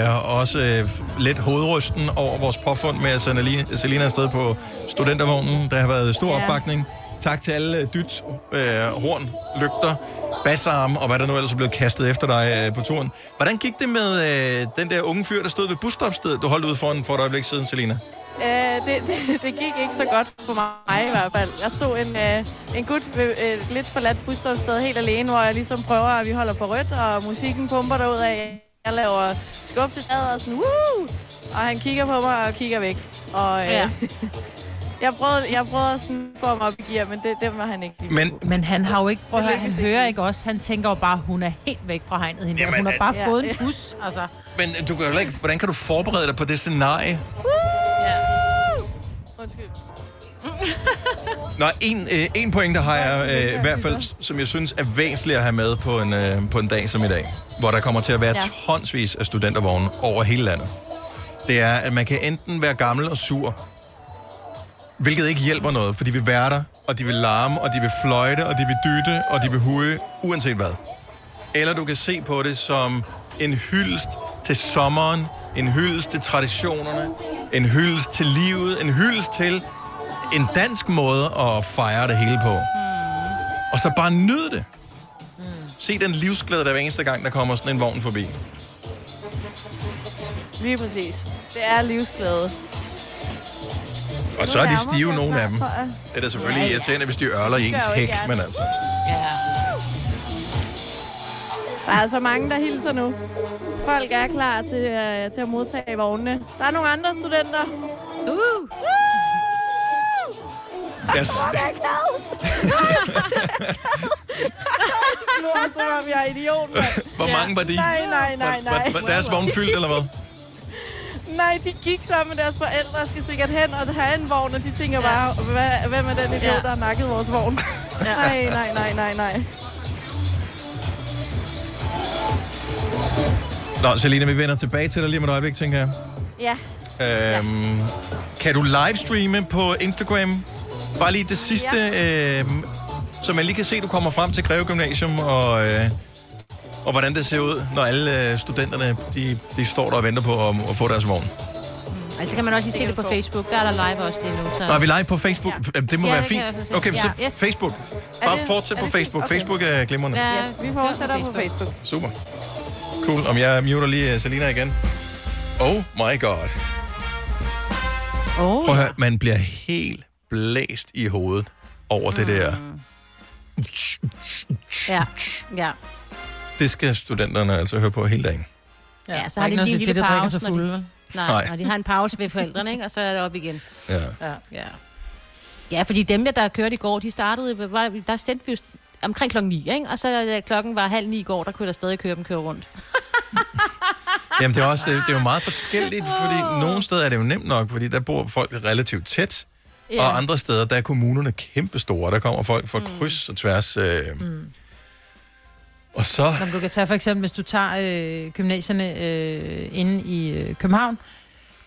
øh, og også øh, lidt hovedrysten over vores påfund med at sende Selina afsted på studentervognen. Der har været stor Ja. opbakning. Tak til alle øh, dyt, øh, horn, lygter, bassarm og hvad der nu ellers er blevet kastet efter dig øh, på turen. Hvordan gik det med øh, den der unge fyr, der stod ved busstopstedet, du holdt ude foran for et øjeblik siden, Selina? Øh, det, det, *laughs* det gik ikke så godt for mig i hvert fald. Jeg stod en, øh, en gut ved et lidt forladt busstopsted helt alene, hvor jeg ligesom prøver, at vi holder på rødt, og musikken pumper derud af. Jeg laver skub til taget og sådan, Woo! og han kigger på mig og kigger væk. Og øh, Ja. *laughs* jeg, prøvede, jeg prøvede sådan at få mig op i gear, men det, det var han ikke lige. Men, Men han har jo ikke, prøv at høre, han hører ikke også. Han tænker jo bare, hun er helt væk fra hegnet hende. Jamen, hun har bare ja. fået en bus. Altså, men du kan jo ikke, hvordan kan du forberede dig på det scenarie? Undskyld. *laughs* Nå, en, øh, en pointe har jeg øh, i hvert fald, som jeg synes er væsentligt at have med på en, øh, på en dag som i dag, hvor der kommer til at være Ja. ja. tonsvis af studentervogne over hele landet. Det er, at man kan enten være gammel og sur, hvilket ikke hjælper noget, for de vil være der, og de vil larme, og de vil fløjte, og de vil dytte, og de vil huge, uanset hvad. Eller du kan se på det som en hyldest til sommeren, en hyldest til traditionerne, en hyldest til livet, en hyldest til en dansk måde at fejre det hele på. Og så bare nyde det. Se den livsglæde, der hver eneste gang, der kommer sådan en vogn forbi. Lige præcis. Det er livsglæde. Og så er de stive, nogle af dem. Det er da selvfølgelig Ja, ja. irriterende, hvis de ørler i ens hæk, men altså... Ja. Der er så mange, der hilser nu. Folk er klar til, øh, til at modtage vognene. Der er nogle andre studenter. Uh! Jeg, er glad! Nu er som om jeg er idiot, mand. hvor mange var de? Nej, nej, nej, nej. var, var deres vogn fyldt, eller hvad? Nej, de gik sammen med deres forældre og skal sikkert hen og have en vogn, og de tænker bare, hvad, hvem er den idiot, Ja. der har nakket vores vogn? *laughs* Nej, nej, nej, nej, nej. Nå, Selina, vi vender tilbage til dig lige med et øjeblik, tænker jeg. Ja. Øhm, kan du livestreame på Instagram? Bare lige det sidste, ja. øhm, så man lige kan se, at du kommer frem til Greve Gymnasium, og, øh, og hvordan det ser ud, når alle øh, studenterne de, de står der og venter på at, at få deres vogn. Altså kan man også lige se det på Facebook. Der er der live også lige nu. Så. Nå, er vi live på Facebook? Ja. Det må Ja, være fint. Okay, så Ja, yes. Facebook. Bare det- fortsæt på Facebook. Okay. Facebook er glimrende. Ja, Yes, vi fortsætter på Facebook. Super. Cool. Om jeg muter lige uh, Selina igen. Oh my god. Oh. Prøv at høre, man bliver helt blæst i hovedet over mm. det der. Ja, ja. Det skal studenterne altså høre på hele dagen. Ja, Der så er har ikke de lige en lille pause, når fulde, de, vel? nej, Nej. når de har en pause ved forældrene, ikke? og så er det op igen. Ja. Ja. Ja. Ja, fordi dem, der kørte i går, de startede, var, der stemte vi jo omkring klokken 9, ikke? og så da klokken var halv ni i går, der kunne der stadig køre dem køre rundt. *laughs* Jamen, det er, også, det, det er jo meget forskelligt, fordi nogle steder er det jo nemt nok, fordi der bor folk relativt tæt, Ja. og andre steder, der er kommunerne kæmpestore. Der kommer folk fra kryds og tværs. Øh, Mm. Og så... Som du kan tage for eksempel, hvis du tager øh, gymnasierne øh, inde i øh, København.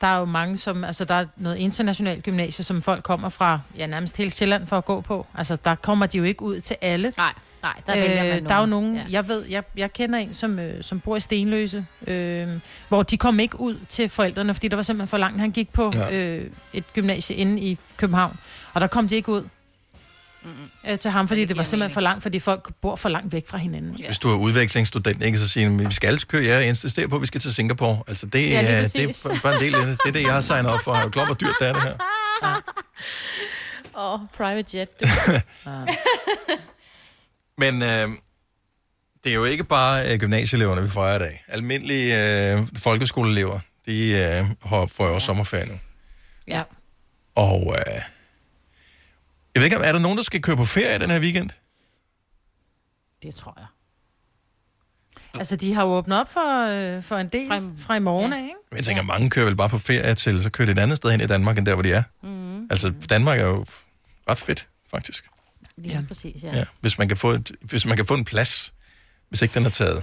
Der er jo mange, som... Altså, der er noget internationalt gymnasie, som folk kommer fra, ja, nærmest hele Sjælland for at gå på. Altså, der kommer de jo ikke ud til alle. Nej, nej, der vælger man Der er jo nogen. nogen... Ja. Jeg ved, jeg, jeg kender en, som, øh, som bor i Stenløse, øh, hvor de kom ikke ud til forældrene, fordi der var simpelthen for langt. Han gik på ja. øh, et gymnasie inde i København, og der kom de ikke ud øh, til ham, fordi det, det var simpelthen for langt, fordi folk bor for langt væk fra hinanden. Hvis du er udvekslingsstudent, ikke, så siger de, vi skal køre, jeg insisterer på, at vi skal til Singapore. Altså, det, Ja, er, det er bare en del af det. Det er det, jeg har signet op for. Jeg er klar, hvor dyrt det er, det her. *laughs* Åh, oh, private jet. Du. *laughs* Men øh, det er jo ikke bare øh, gymnasieeleverne, vi fejrer i dag. Almindelige øh, folkeskoleelever, de øh, har, får jo også sommerferie nu. Ja. Og øh, jeg ved ikke, er der nogen, der skal køre på ferie den her weekend? Det tror jeg. Altså, de har jo åbnet op for, øh, for en del fra, fra i morgen ja. af, ikke? Men jeg tænker, mange kører vel bare på ferie til, så kører de et andet sted hen i Danmark, end der, hvor de er. Mm. Altså, Danmark er jo ret fedt, faktisk. Lige ja. præcis, ja. Ja, hvis, man kan få et, hvis man kan få en plads, hvis ikke den er taget.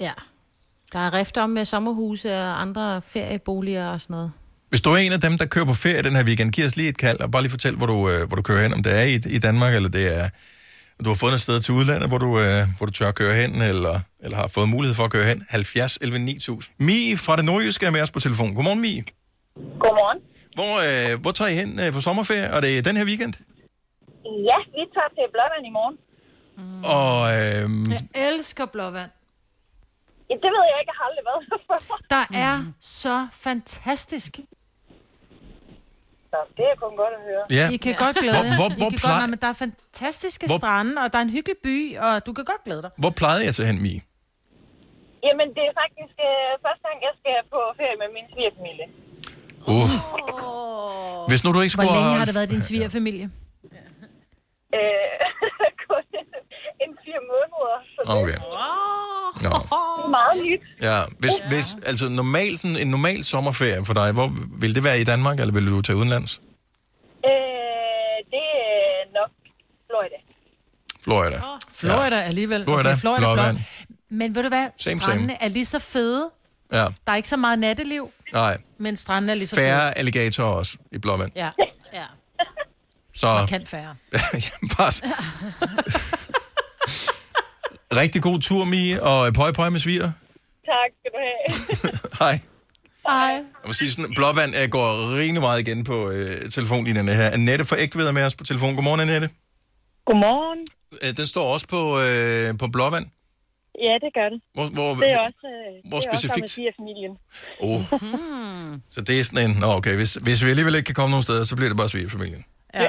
ja. Der er rift om med sommerhuse og andre ferieboliger og sådan noget. Hvis du er en af dem, der kører på ferie den her weekend, giv os lige et kald, og bare lige fortæl, hvor du, øh, hvor du kører hen. Om det er i, i Danmark, eller det er... Du har fundet et sted til udlandet, hvor du, øh, hvor du tør at køre hen, eller, eller har fået mulighed for at køre hen. 70 11 9000. Mi fra det nordjyske er med os på telefon. Godmorgen, Mi. Godmorgen. Hvor, øh, hvor tager I hen øh, på sommerferie? Og det er den her weekend? Ja, vi tager til Blåvand i morgen. Mm. Og øh, Jeg elsker blåvand. Ja, det ved jeg ikke, jeg har aldrig været der er så fantastisk. Så det er kun godt at høre. Ja. I kan godt glæde Hvor- jer. hvor- I hvor kan plej- godt, men der er fantastiske Hvor- strande, og der er en hyggelig by, og du kan godt glæde dig. hvor plejede jeg så hen, Mi? Jamen, det er faktisk øh, første gang, jeg skal på ferie med min svigerfamilie. Uh. Hvis nu du ikke Hvor skulle længe have- har det været din svigerfamilie? Øh, *laughs* kun en fire måneder. Så det Okay. Nå. er meget nyt. Ja, hvis, ja. hvis, altså normal, sådan en normal sommerferie for dig, hvor vil det være i Danmark, eller vil du tage udenlands? Øh, det er nok Florida. Florida. Florida ja. alligevel. Florida, Okay, Florida blåvand. blå. Men ved du hvad? Same, strandene same. er lige så fede. Ja, Der er ikke så meget natteliv, nej. men strandene er lige så fede. Færre alligatorer også i Blåvand. Ja. *laughs* ja. Så Markant færre. *laughs* Jamen, bare... *laughs* Rigtig god tur, Mi, og pøj pøj med sviger. Tak skal du have. *laughs* Hej. Hej. Jeg må sige sådan, Blåvand øh, går rimelig meget igen på øh, telefonlinjerne her. Annette fra Ægtved er med os på telefon. Godmorgen, Annette. Godmorgen. Øh, Den står også på, øh, på Blåvand. Ja, det gør det. Hvor, hvor, Det er også, øh, hvor det er også specifikt? svigerfamilien. Oh. Så det er sådan en... Nå, okay, hvis, hvis vi alligevel ikke kan komme nogen steder, så bliver det bare svigerfamilien. Ja.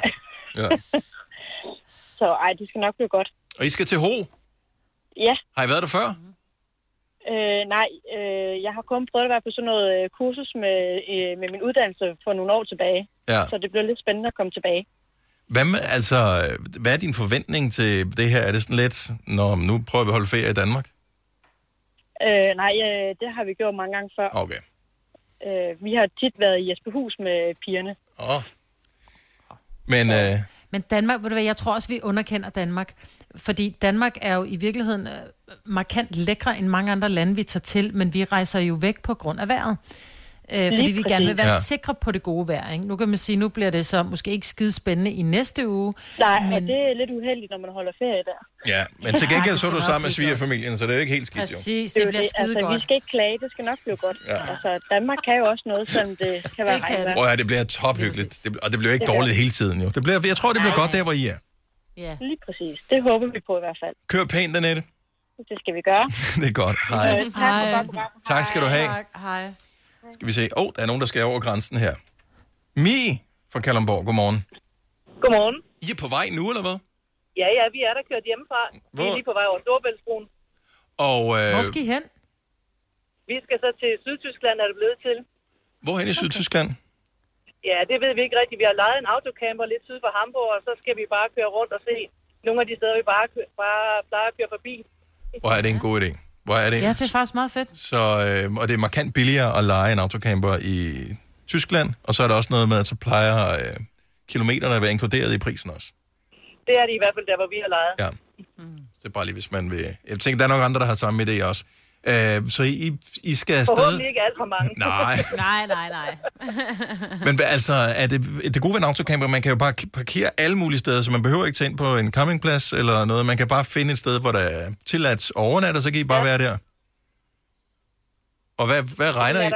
Ja. *laughs* Så ej, det skal nok blive godt. Og I skal til Ho. Ja. Har I været der før? Øh, nej, øh, jeg har kun prøvet at være på sådan noget øh, kursus med, øh, med min uddannelse for nogle år tilbage. Ja. Så det bliver lidt spændende at komme tilbage. Hvad, med, altså, hvad er din forventning til det her? Er det sådan lidt, når nu prøver vi at holde ferie i Danmark? Øh, nej, øh, det har vi gjort mange gange før. Okay. Øh, vi har tit været i Jesperhus med pigerne. Åh. Men, øh, men Danmark, ved du hvad, jeg tror også, vi underkender Danmark. Fordi Danmark er jo i virkeligheden øh, markant lækre end mange andre lande, vi tager til, men vi rejser jo væk på grund af vejret. Øh, fordi Lige vi gerne vil præcis. være Ja. sikre på det gode vejr. Ikke? Nu kan man sige, nu bliver det så måske ikke skide spændende i næste uge. Nej, men... og det er lidt uheldigt, når man holder ferie der. Ja, men til gengæld så *laughs* er du sammen med svigerfamilien, så det er jo ikke helt skidt, jo. Præcis, Det, det er bliver skide altså, Vi godt. skal ikke klage, det skal nok blive godt. Ja. Altså, Danmark kan jo også noget, selvom det kan være regnvejr. Prøv at det bliver tophyggeligt. Det, og det bliver ikke Det bliver- dårligt hele tiden, jo. Det bliver, jeg tror, det bliver godt der, hvor I er. Ja. Lige præcis. Det håber vi på i hvert fald. Kør pænt, Annette. Det skal vi gøre. *laughs* det er godt. Hej. Øh, tak for godt program. Tak skal du have. Hej. Skal vi se. Åh, oh, der er nogen, der skal over grænsen her. Mi fra Kalundborg, godmorgen. Godmorgen. I er på vej nu, eller hvad? Ja, ja, vi er der kørt hjemmefra. Vi Hvor? er lige på vej over Storbæltsbroen. Og øh, Hvor skal I hen? Vi skal så til Sydtyskland, er det blevet til. hvorhen i Sydtyskland? Ja, det ved vi ikke rigtigt. Vi har lejet en autocamper lidt syd for Hamburg, og så skal vi bare køre rundt og se nogle af de steder, vi bare, kø- bare plejer at køre forbi. Hvor er det en god idé? Hvor er det? Ja, det er faktisk meget fedt. Så, øh, og det er markant billigere at lege en autocamper i Tyskland, og så er der også noget med, at så plejer øh, kilometerne at være inkluderet i prisen også. Det er det i hvert fald der, hvor vi har lejet. Ja. Det er bare lige, hvis man vil... Jeg tænker, der er nogle andre, der har samme idé også. Øh, så I, I skal afsted... Forhåbentlig ikke alt for mange. *laughs* *laughs* Nej. nej, nej, nej. *laughs* Men altså, er det, det gode ved en autocamper, man kan jo bare parkere alle mulige steder, så man behøver ikke tage ind på en campingplads eller noget. Man kan bare finde et sted, hvor der er tilladt overnat, og så kan I bare ja. være der. Og hvad, hvad regner er I?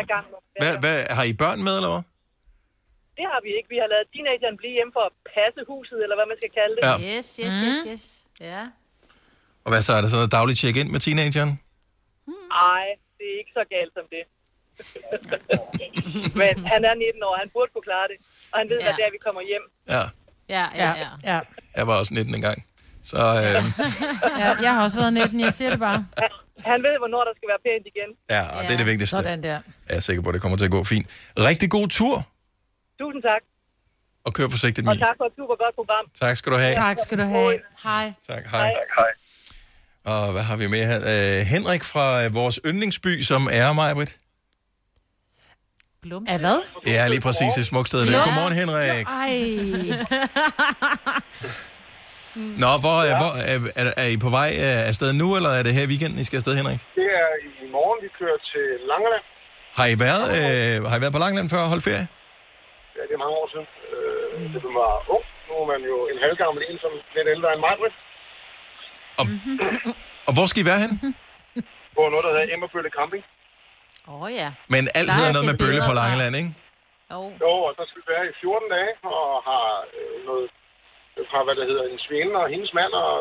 Hvad, hvad, har I børn med, eller hvad? Det har vi ikke. Vi har lavet teenageren blive hjemme for at passe huset, eller hvad man skal kalde det. Ja. Yes, yes, yes, yes. Ja. Og hvad så, er der sådan noget dagligt check-in med teenageren? Nej, det er ikke så galt som det. *laughs* Men han er 19 år, han burde kunne klare det. Og han ved, ja. hvad det er, vi kommer hjem. Ja, Ja, ja, ja. ja. jeg var også 19 engang. Så øh, *laughs* ja. Jeg har også været 19, jeg siger det bare. Han ved, hvornår der skal være pænt igen. ja, og det er det vigtigste. Sådan der. Jeg er sikker på, at det kommer til at gå fint. Rigtig god tur, Tusind tak. og kør forsigtigt, Og Mie. tak for et super godt program. Tak skal du have. Tak skal du have. Hej. Tak, hej. hej. Og hvad har vi med her? Uh, Henrik fra øh, vores yndlingsby, som er mig, Britt. Er hvad? Ja, lige præcis et smukt sted. Godmorgen, Henrik. Ej. *laughs* Nå, hvor, øh, hvor er, er, er I på vej øh, afsted nu, eller er det her i weekenden, I skal afsted, Henrik? Det er i morgen, vi kører til Langeland. Har I været, øh, har I været på Langland før og holdt ferie? Ja, det er mange år siden. Øh, det var ung. Nu er man jo en halvgammel en, som lidt ældre end mig, Britt. Og hvor skal I være hen? På noget, der hedder Emmerbølle Camping. Åh oh, ja. Men alt hedder jeg noget med bølle på. Langeland, ikke? Jo. Jo, og der skal vi være i 14 dage, og har øh, noget fra, hvad der hedder, en svinde og hendes mand, og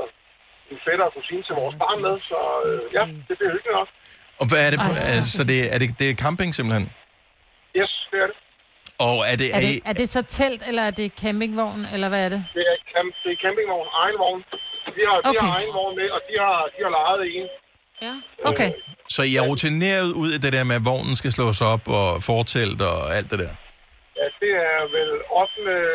en fætter og kusine til vores barn med, så øh, ja, det bliver hyggeligt nok. Og hvad er det? For, øh, så det, er det, det er camping simpelthen? Yes, det er det. Og er det, Er er I, det, er det så telt, eller er det campingvogn, eller hvad er det? Det er, camp, det er campingvogn, egen vogn. De har, de Okay. har egen vogn med, og de har, de har lejet en. Ja. Okay. så I er rutineret ud af det der med, at vognen skal slås op, og fortelt og alt det der? Ja, det er vel 8.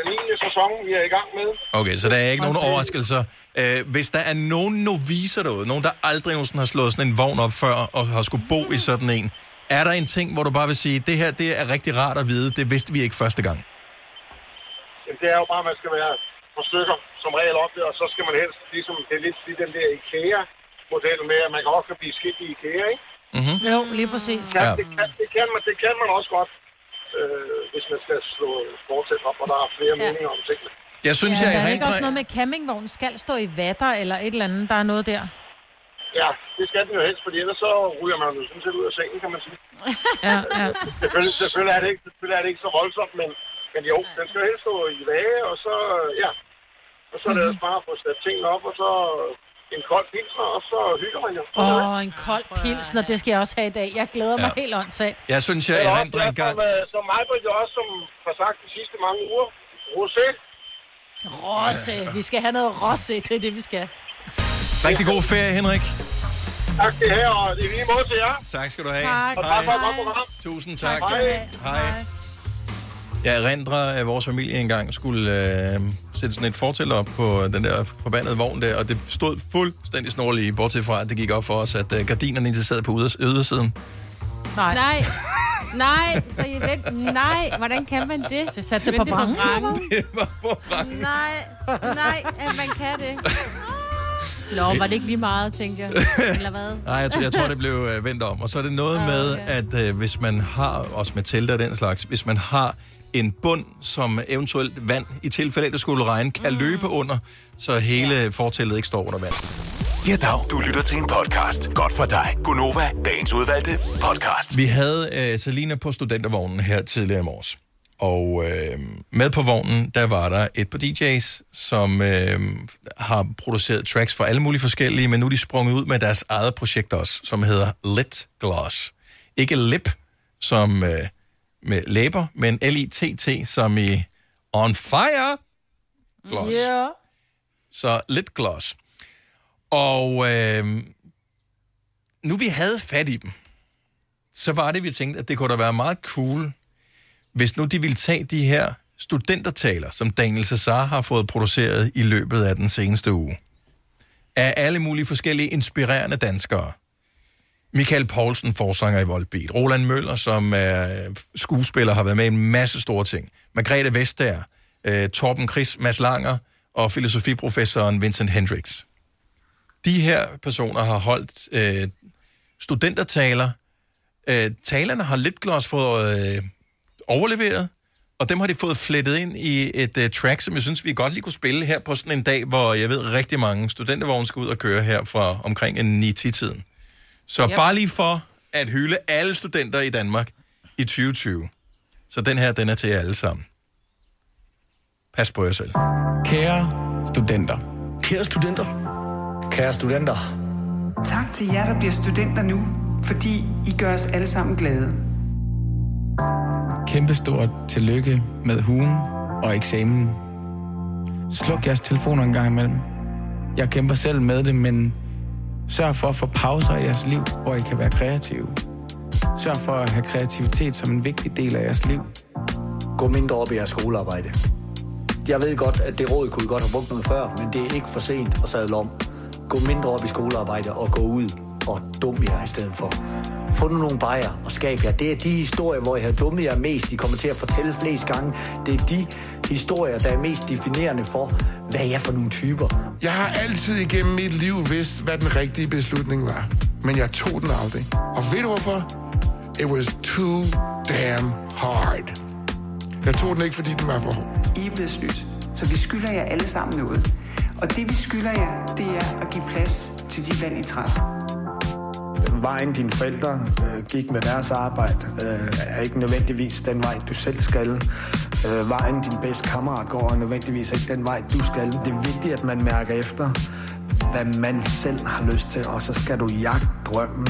9. sæson, vi er i gang med. Okay, så der er ikke nogen overraskelser. Øh, hvis der er nogen noviser derude, nogen, der aldrig nogensinde har slået sådan en vogn op før, og har skulle bo i sådan en, er der en ting, hvor du bare vil sige, det her det er rigtig rart at vide, det vidste vi ikke første gang? Jamen, det er jo bare, at man skal være på stykker som regel op det, og så skal man helst, ligesom, det er lidt lige den der IKEA-model med, at man kan også kan blive skidt i IKEA, ikke? Mm-hmm. Jo, lige præcis. Ja, det, kan, det, kan man, det kan man også godt, øh, hvis man skal slå fortsæt op, og der er flere ja. meninger om tingene. Jeg synes, ja, jeg der er ikke også noget med campingvognen skal stå i vatter, eller et eller andet, der er noget der. Ja, det skal den jo helst, fordi ellers så ryger man jo sådan set ud af sengen, kan man sige. Ja, ja. Selvfølgelig, selvfølgelig, er det ikke, selvfølgelig er det ikke så voldsomt, men, men jo, den skal helst stå i vage, og så, ja, og så er det ellers bare at få sat tingene op, og så en kold pilsner, og så hygger man jo. Åh, oh, en kold pilsner, det skal jeg også have i dag. Jeg glæder mig Ja. helt åndssvagt. Jeg synes, jeg Det er en ja, gang... som, øh, som mig, jo også, som har sagt de sidste mange uger, rosé. Rosse. Vi skal have noget rosse, det er det, vi skal. Rigtig god ferie, Henrik. Tak skal I have, og i lige måde til jer. Tak skal du have. Tak. Og tak for et godt program. Tusind tak. Du have. Hej. Jeg erindrer, at vores familie engang skulle øh, sætte sådan et fortæller op på den der forbandede vogn der, og det stod fuldstændig snorligt, bortset fra, at det gik op for os, at øh, gardinerne ikke sad på yder- ydersiden. Nej. Nej. Nej, så I vent. Nej, hvordan kan man det? Så satte det på brangen. *laughs* Det var på brangen. Nej, nej, at man kan det. Nå, var det ikke lige meget, tænker jeg. Eller hvad? *laughs* Nej, jeg, tror- jeg tror, det blev øh, vendt om. Og så er det noget med, at øh, hvis man har, også med telte og den slags, hvis man har en bund, som eventuelt vand, i tilfælde af, at det skulle regne, kan løbe under, så hele ja. fortællet ikke står under vand. Ja, dag. Du lytter til en podcast. Godt for dig. Gunova, dagens udvalgte podcast. Vi havde øh, Selina på studentervognen her tidligere i morges. Og øh, med på vognen, der var der et par DJ's, som øh, har produceret tracks for alle mulige forskellige, men nu er de sprunget ud med deres eget projekt også, som hedder Lit Gloss. Ikke lip, som øh, med læber, men L-I-T-T, som i on fire gloss. Ja. Så Lit Gloss. Og øh, nu vi havde fat i dem, så var det, vi tænkte, at det kunne da være meget cool, hvis nu de ville tage de her studentertaler, som Daniel Cesar har fået produceret i løbet af den seneste uge. Af alle mulige forskellige inspirerende danskere. Michael Poulsen, forsanger i Volbeat. Roland Møller, som er øh, skuespiller, har været med i en masse store ting. Margrethe Vestager, øh, Torben Chris, Mads Langer og filosofiprofessoren Vincent Hendricks. De her personer har holdt øh, studentertaler. Øh, talerne har lidt glas fået øh, overleveret, og dem har de fået flettet ind i et uh, track, som jeg synes, vi godt lige kunne spille her på sådan en dag, hvor jeg ved rigtig mange studentervogne skal ud og køre her fra omkring en 9-10-tiden. Så Yep. bare lige for at hylde alle studenter i Danmark i 2020. Så den her, den er til jer alle sammen. Pas på jer selv. Kære studenter. Kære studenter. Kære studenter. Tak til jer, der bliver studenter nu, fordi I gør os alle sammen glade. Kæmpestort tillykke med hugen og eksamen. Sluk jeres telefoner en gang imellem. Jeg kæmper selv med det, men sørg for at få pauser i jeres liv, hvor I kan være kreative. Sørg for at have kreativitet som en vigtig del af jeres liv. Gå mindre op i jeres skolearbejde. Jeg ved godt, at det råd kunne I godt have brugt noget før, men det er ikke for sent at sadle om. Gå mindre op i skolearbejde og gå ud og dum jer i stedet for. Få nu nogle bajer og skab jer. Det er de historier, hvor I har dummet jer mest. I kommer til at fortælle flest gange. Det er de historier, der er mest definerende for, hvad I er for nogle typer. Jeg har altid igennem mit liv vidst, hvad den rigtige beslutning var. Men jeg tog den aldrig. Og ved du hvorfor? It was too damn hard. Jeg tog den ikke, fordi den var for hård. I er blevet snydt, så vi skylder jer alle sammen noget. Og det vi skylder jer, det er at give plads til de valg, I træffer. Vejen dine forældre øh, gik med deres arbejde, øh, er ikke nødvendigvis den vej, du selv skal. Øh, vejen din bedste kammerat går er nødvendigvis ikke den vej, du skal. Det er vigtigt, at man mærker efter, hvad man selv har lyst til, og så skal du jagte drømmen,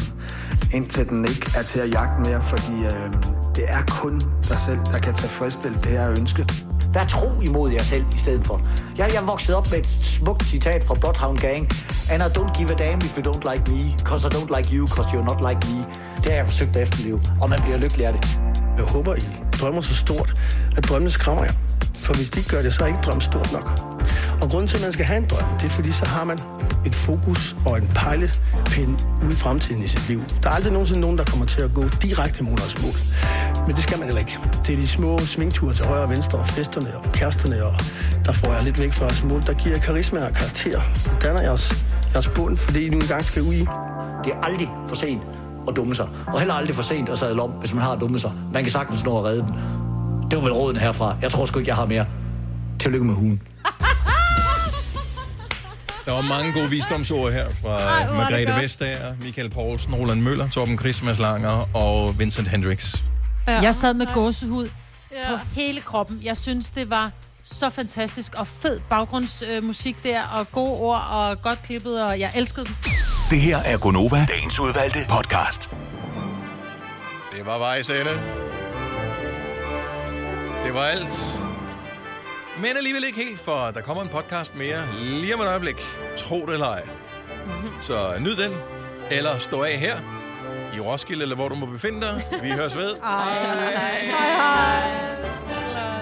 indtil den ikke er til at jagte mere, fordi øh, det er kun dig selv, der kan tilfredsstille det her ønske. Vær tro imod jer selv i stedet for. Jeg, jeg vokset op med et smukt citat fra Bloodhound Gang. And I don't give a damn if you don't like me, cause I don't like you, cause you're not like me. Det har jeg forsøgt at efterleve, og man bliver lykkelig af det. Jeg håber, I drømmer så stort, at drømmene skræmmer jer. For hvis de ikke gør det, så er ikke drømmen stort nok. Og grunden til, at man skal have en drøm, det er fordi, så har man et fokus og en pejlepind ude i fremtiden i sit liv. Der er aldrig nogensinde nogen, der kommer til at gå direkte mod deres mål. Men det skal man heller ikke. Det er de små svingture til højre og venstre, og festerne og kæresterne, og der får jeg lidt væk fra jeres mål. Der giver jeg karisma og karakter. Det danner jeres, jeres bund, fordi I nu engang skal ud i. Det er aldrig for sent at dumme sig. Og heller aldrig for sent at sadle om, hvis man har dummet sig. Man kan sagtens nå at redde den. Det var vel råden herfra. Jeg tror sgu ikke, jeg har mere. Tillykke med hugen. *laughs* Der var mange gode visdomsord her fra Ej, Margrethe. Vestager, Michael Poulsen, Roland Møller, Torben Chris, Mads Langer og Vincent Hendricks. Ja. Jeg sad med gåsehud ja. på hele kroppen. Jeg synes, det var så fantastisk og fed baggrundsmusik øh, der, og gode ord og godt klippet, og jeg elskede den. Det her er Gonova, dagens udvalgte podcast. Det var vejs ende. Det var alt. Men alligevel ikke helt, for der kommer en podcast mere lige om et øjeblik. Tro det eller ej. Så nyd den, eller stå af her i Roskilde, eller hvor du må befinde dig. Vi høres ved. Hej, hej.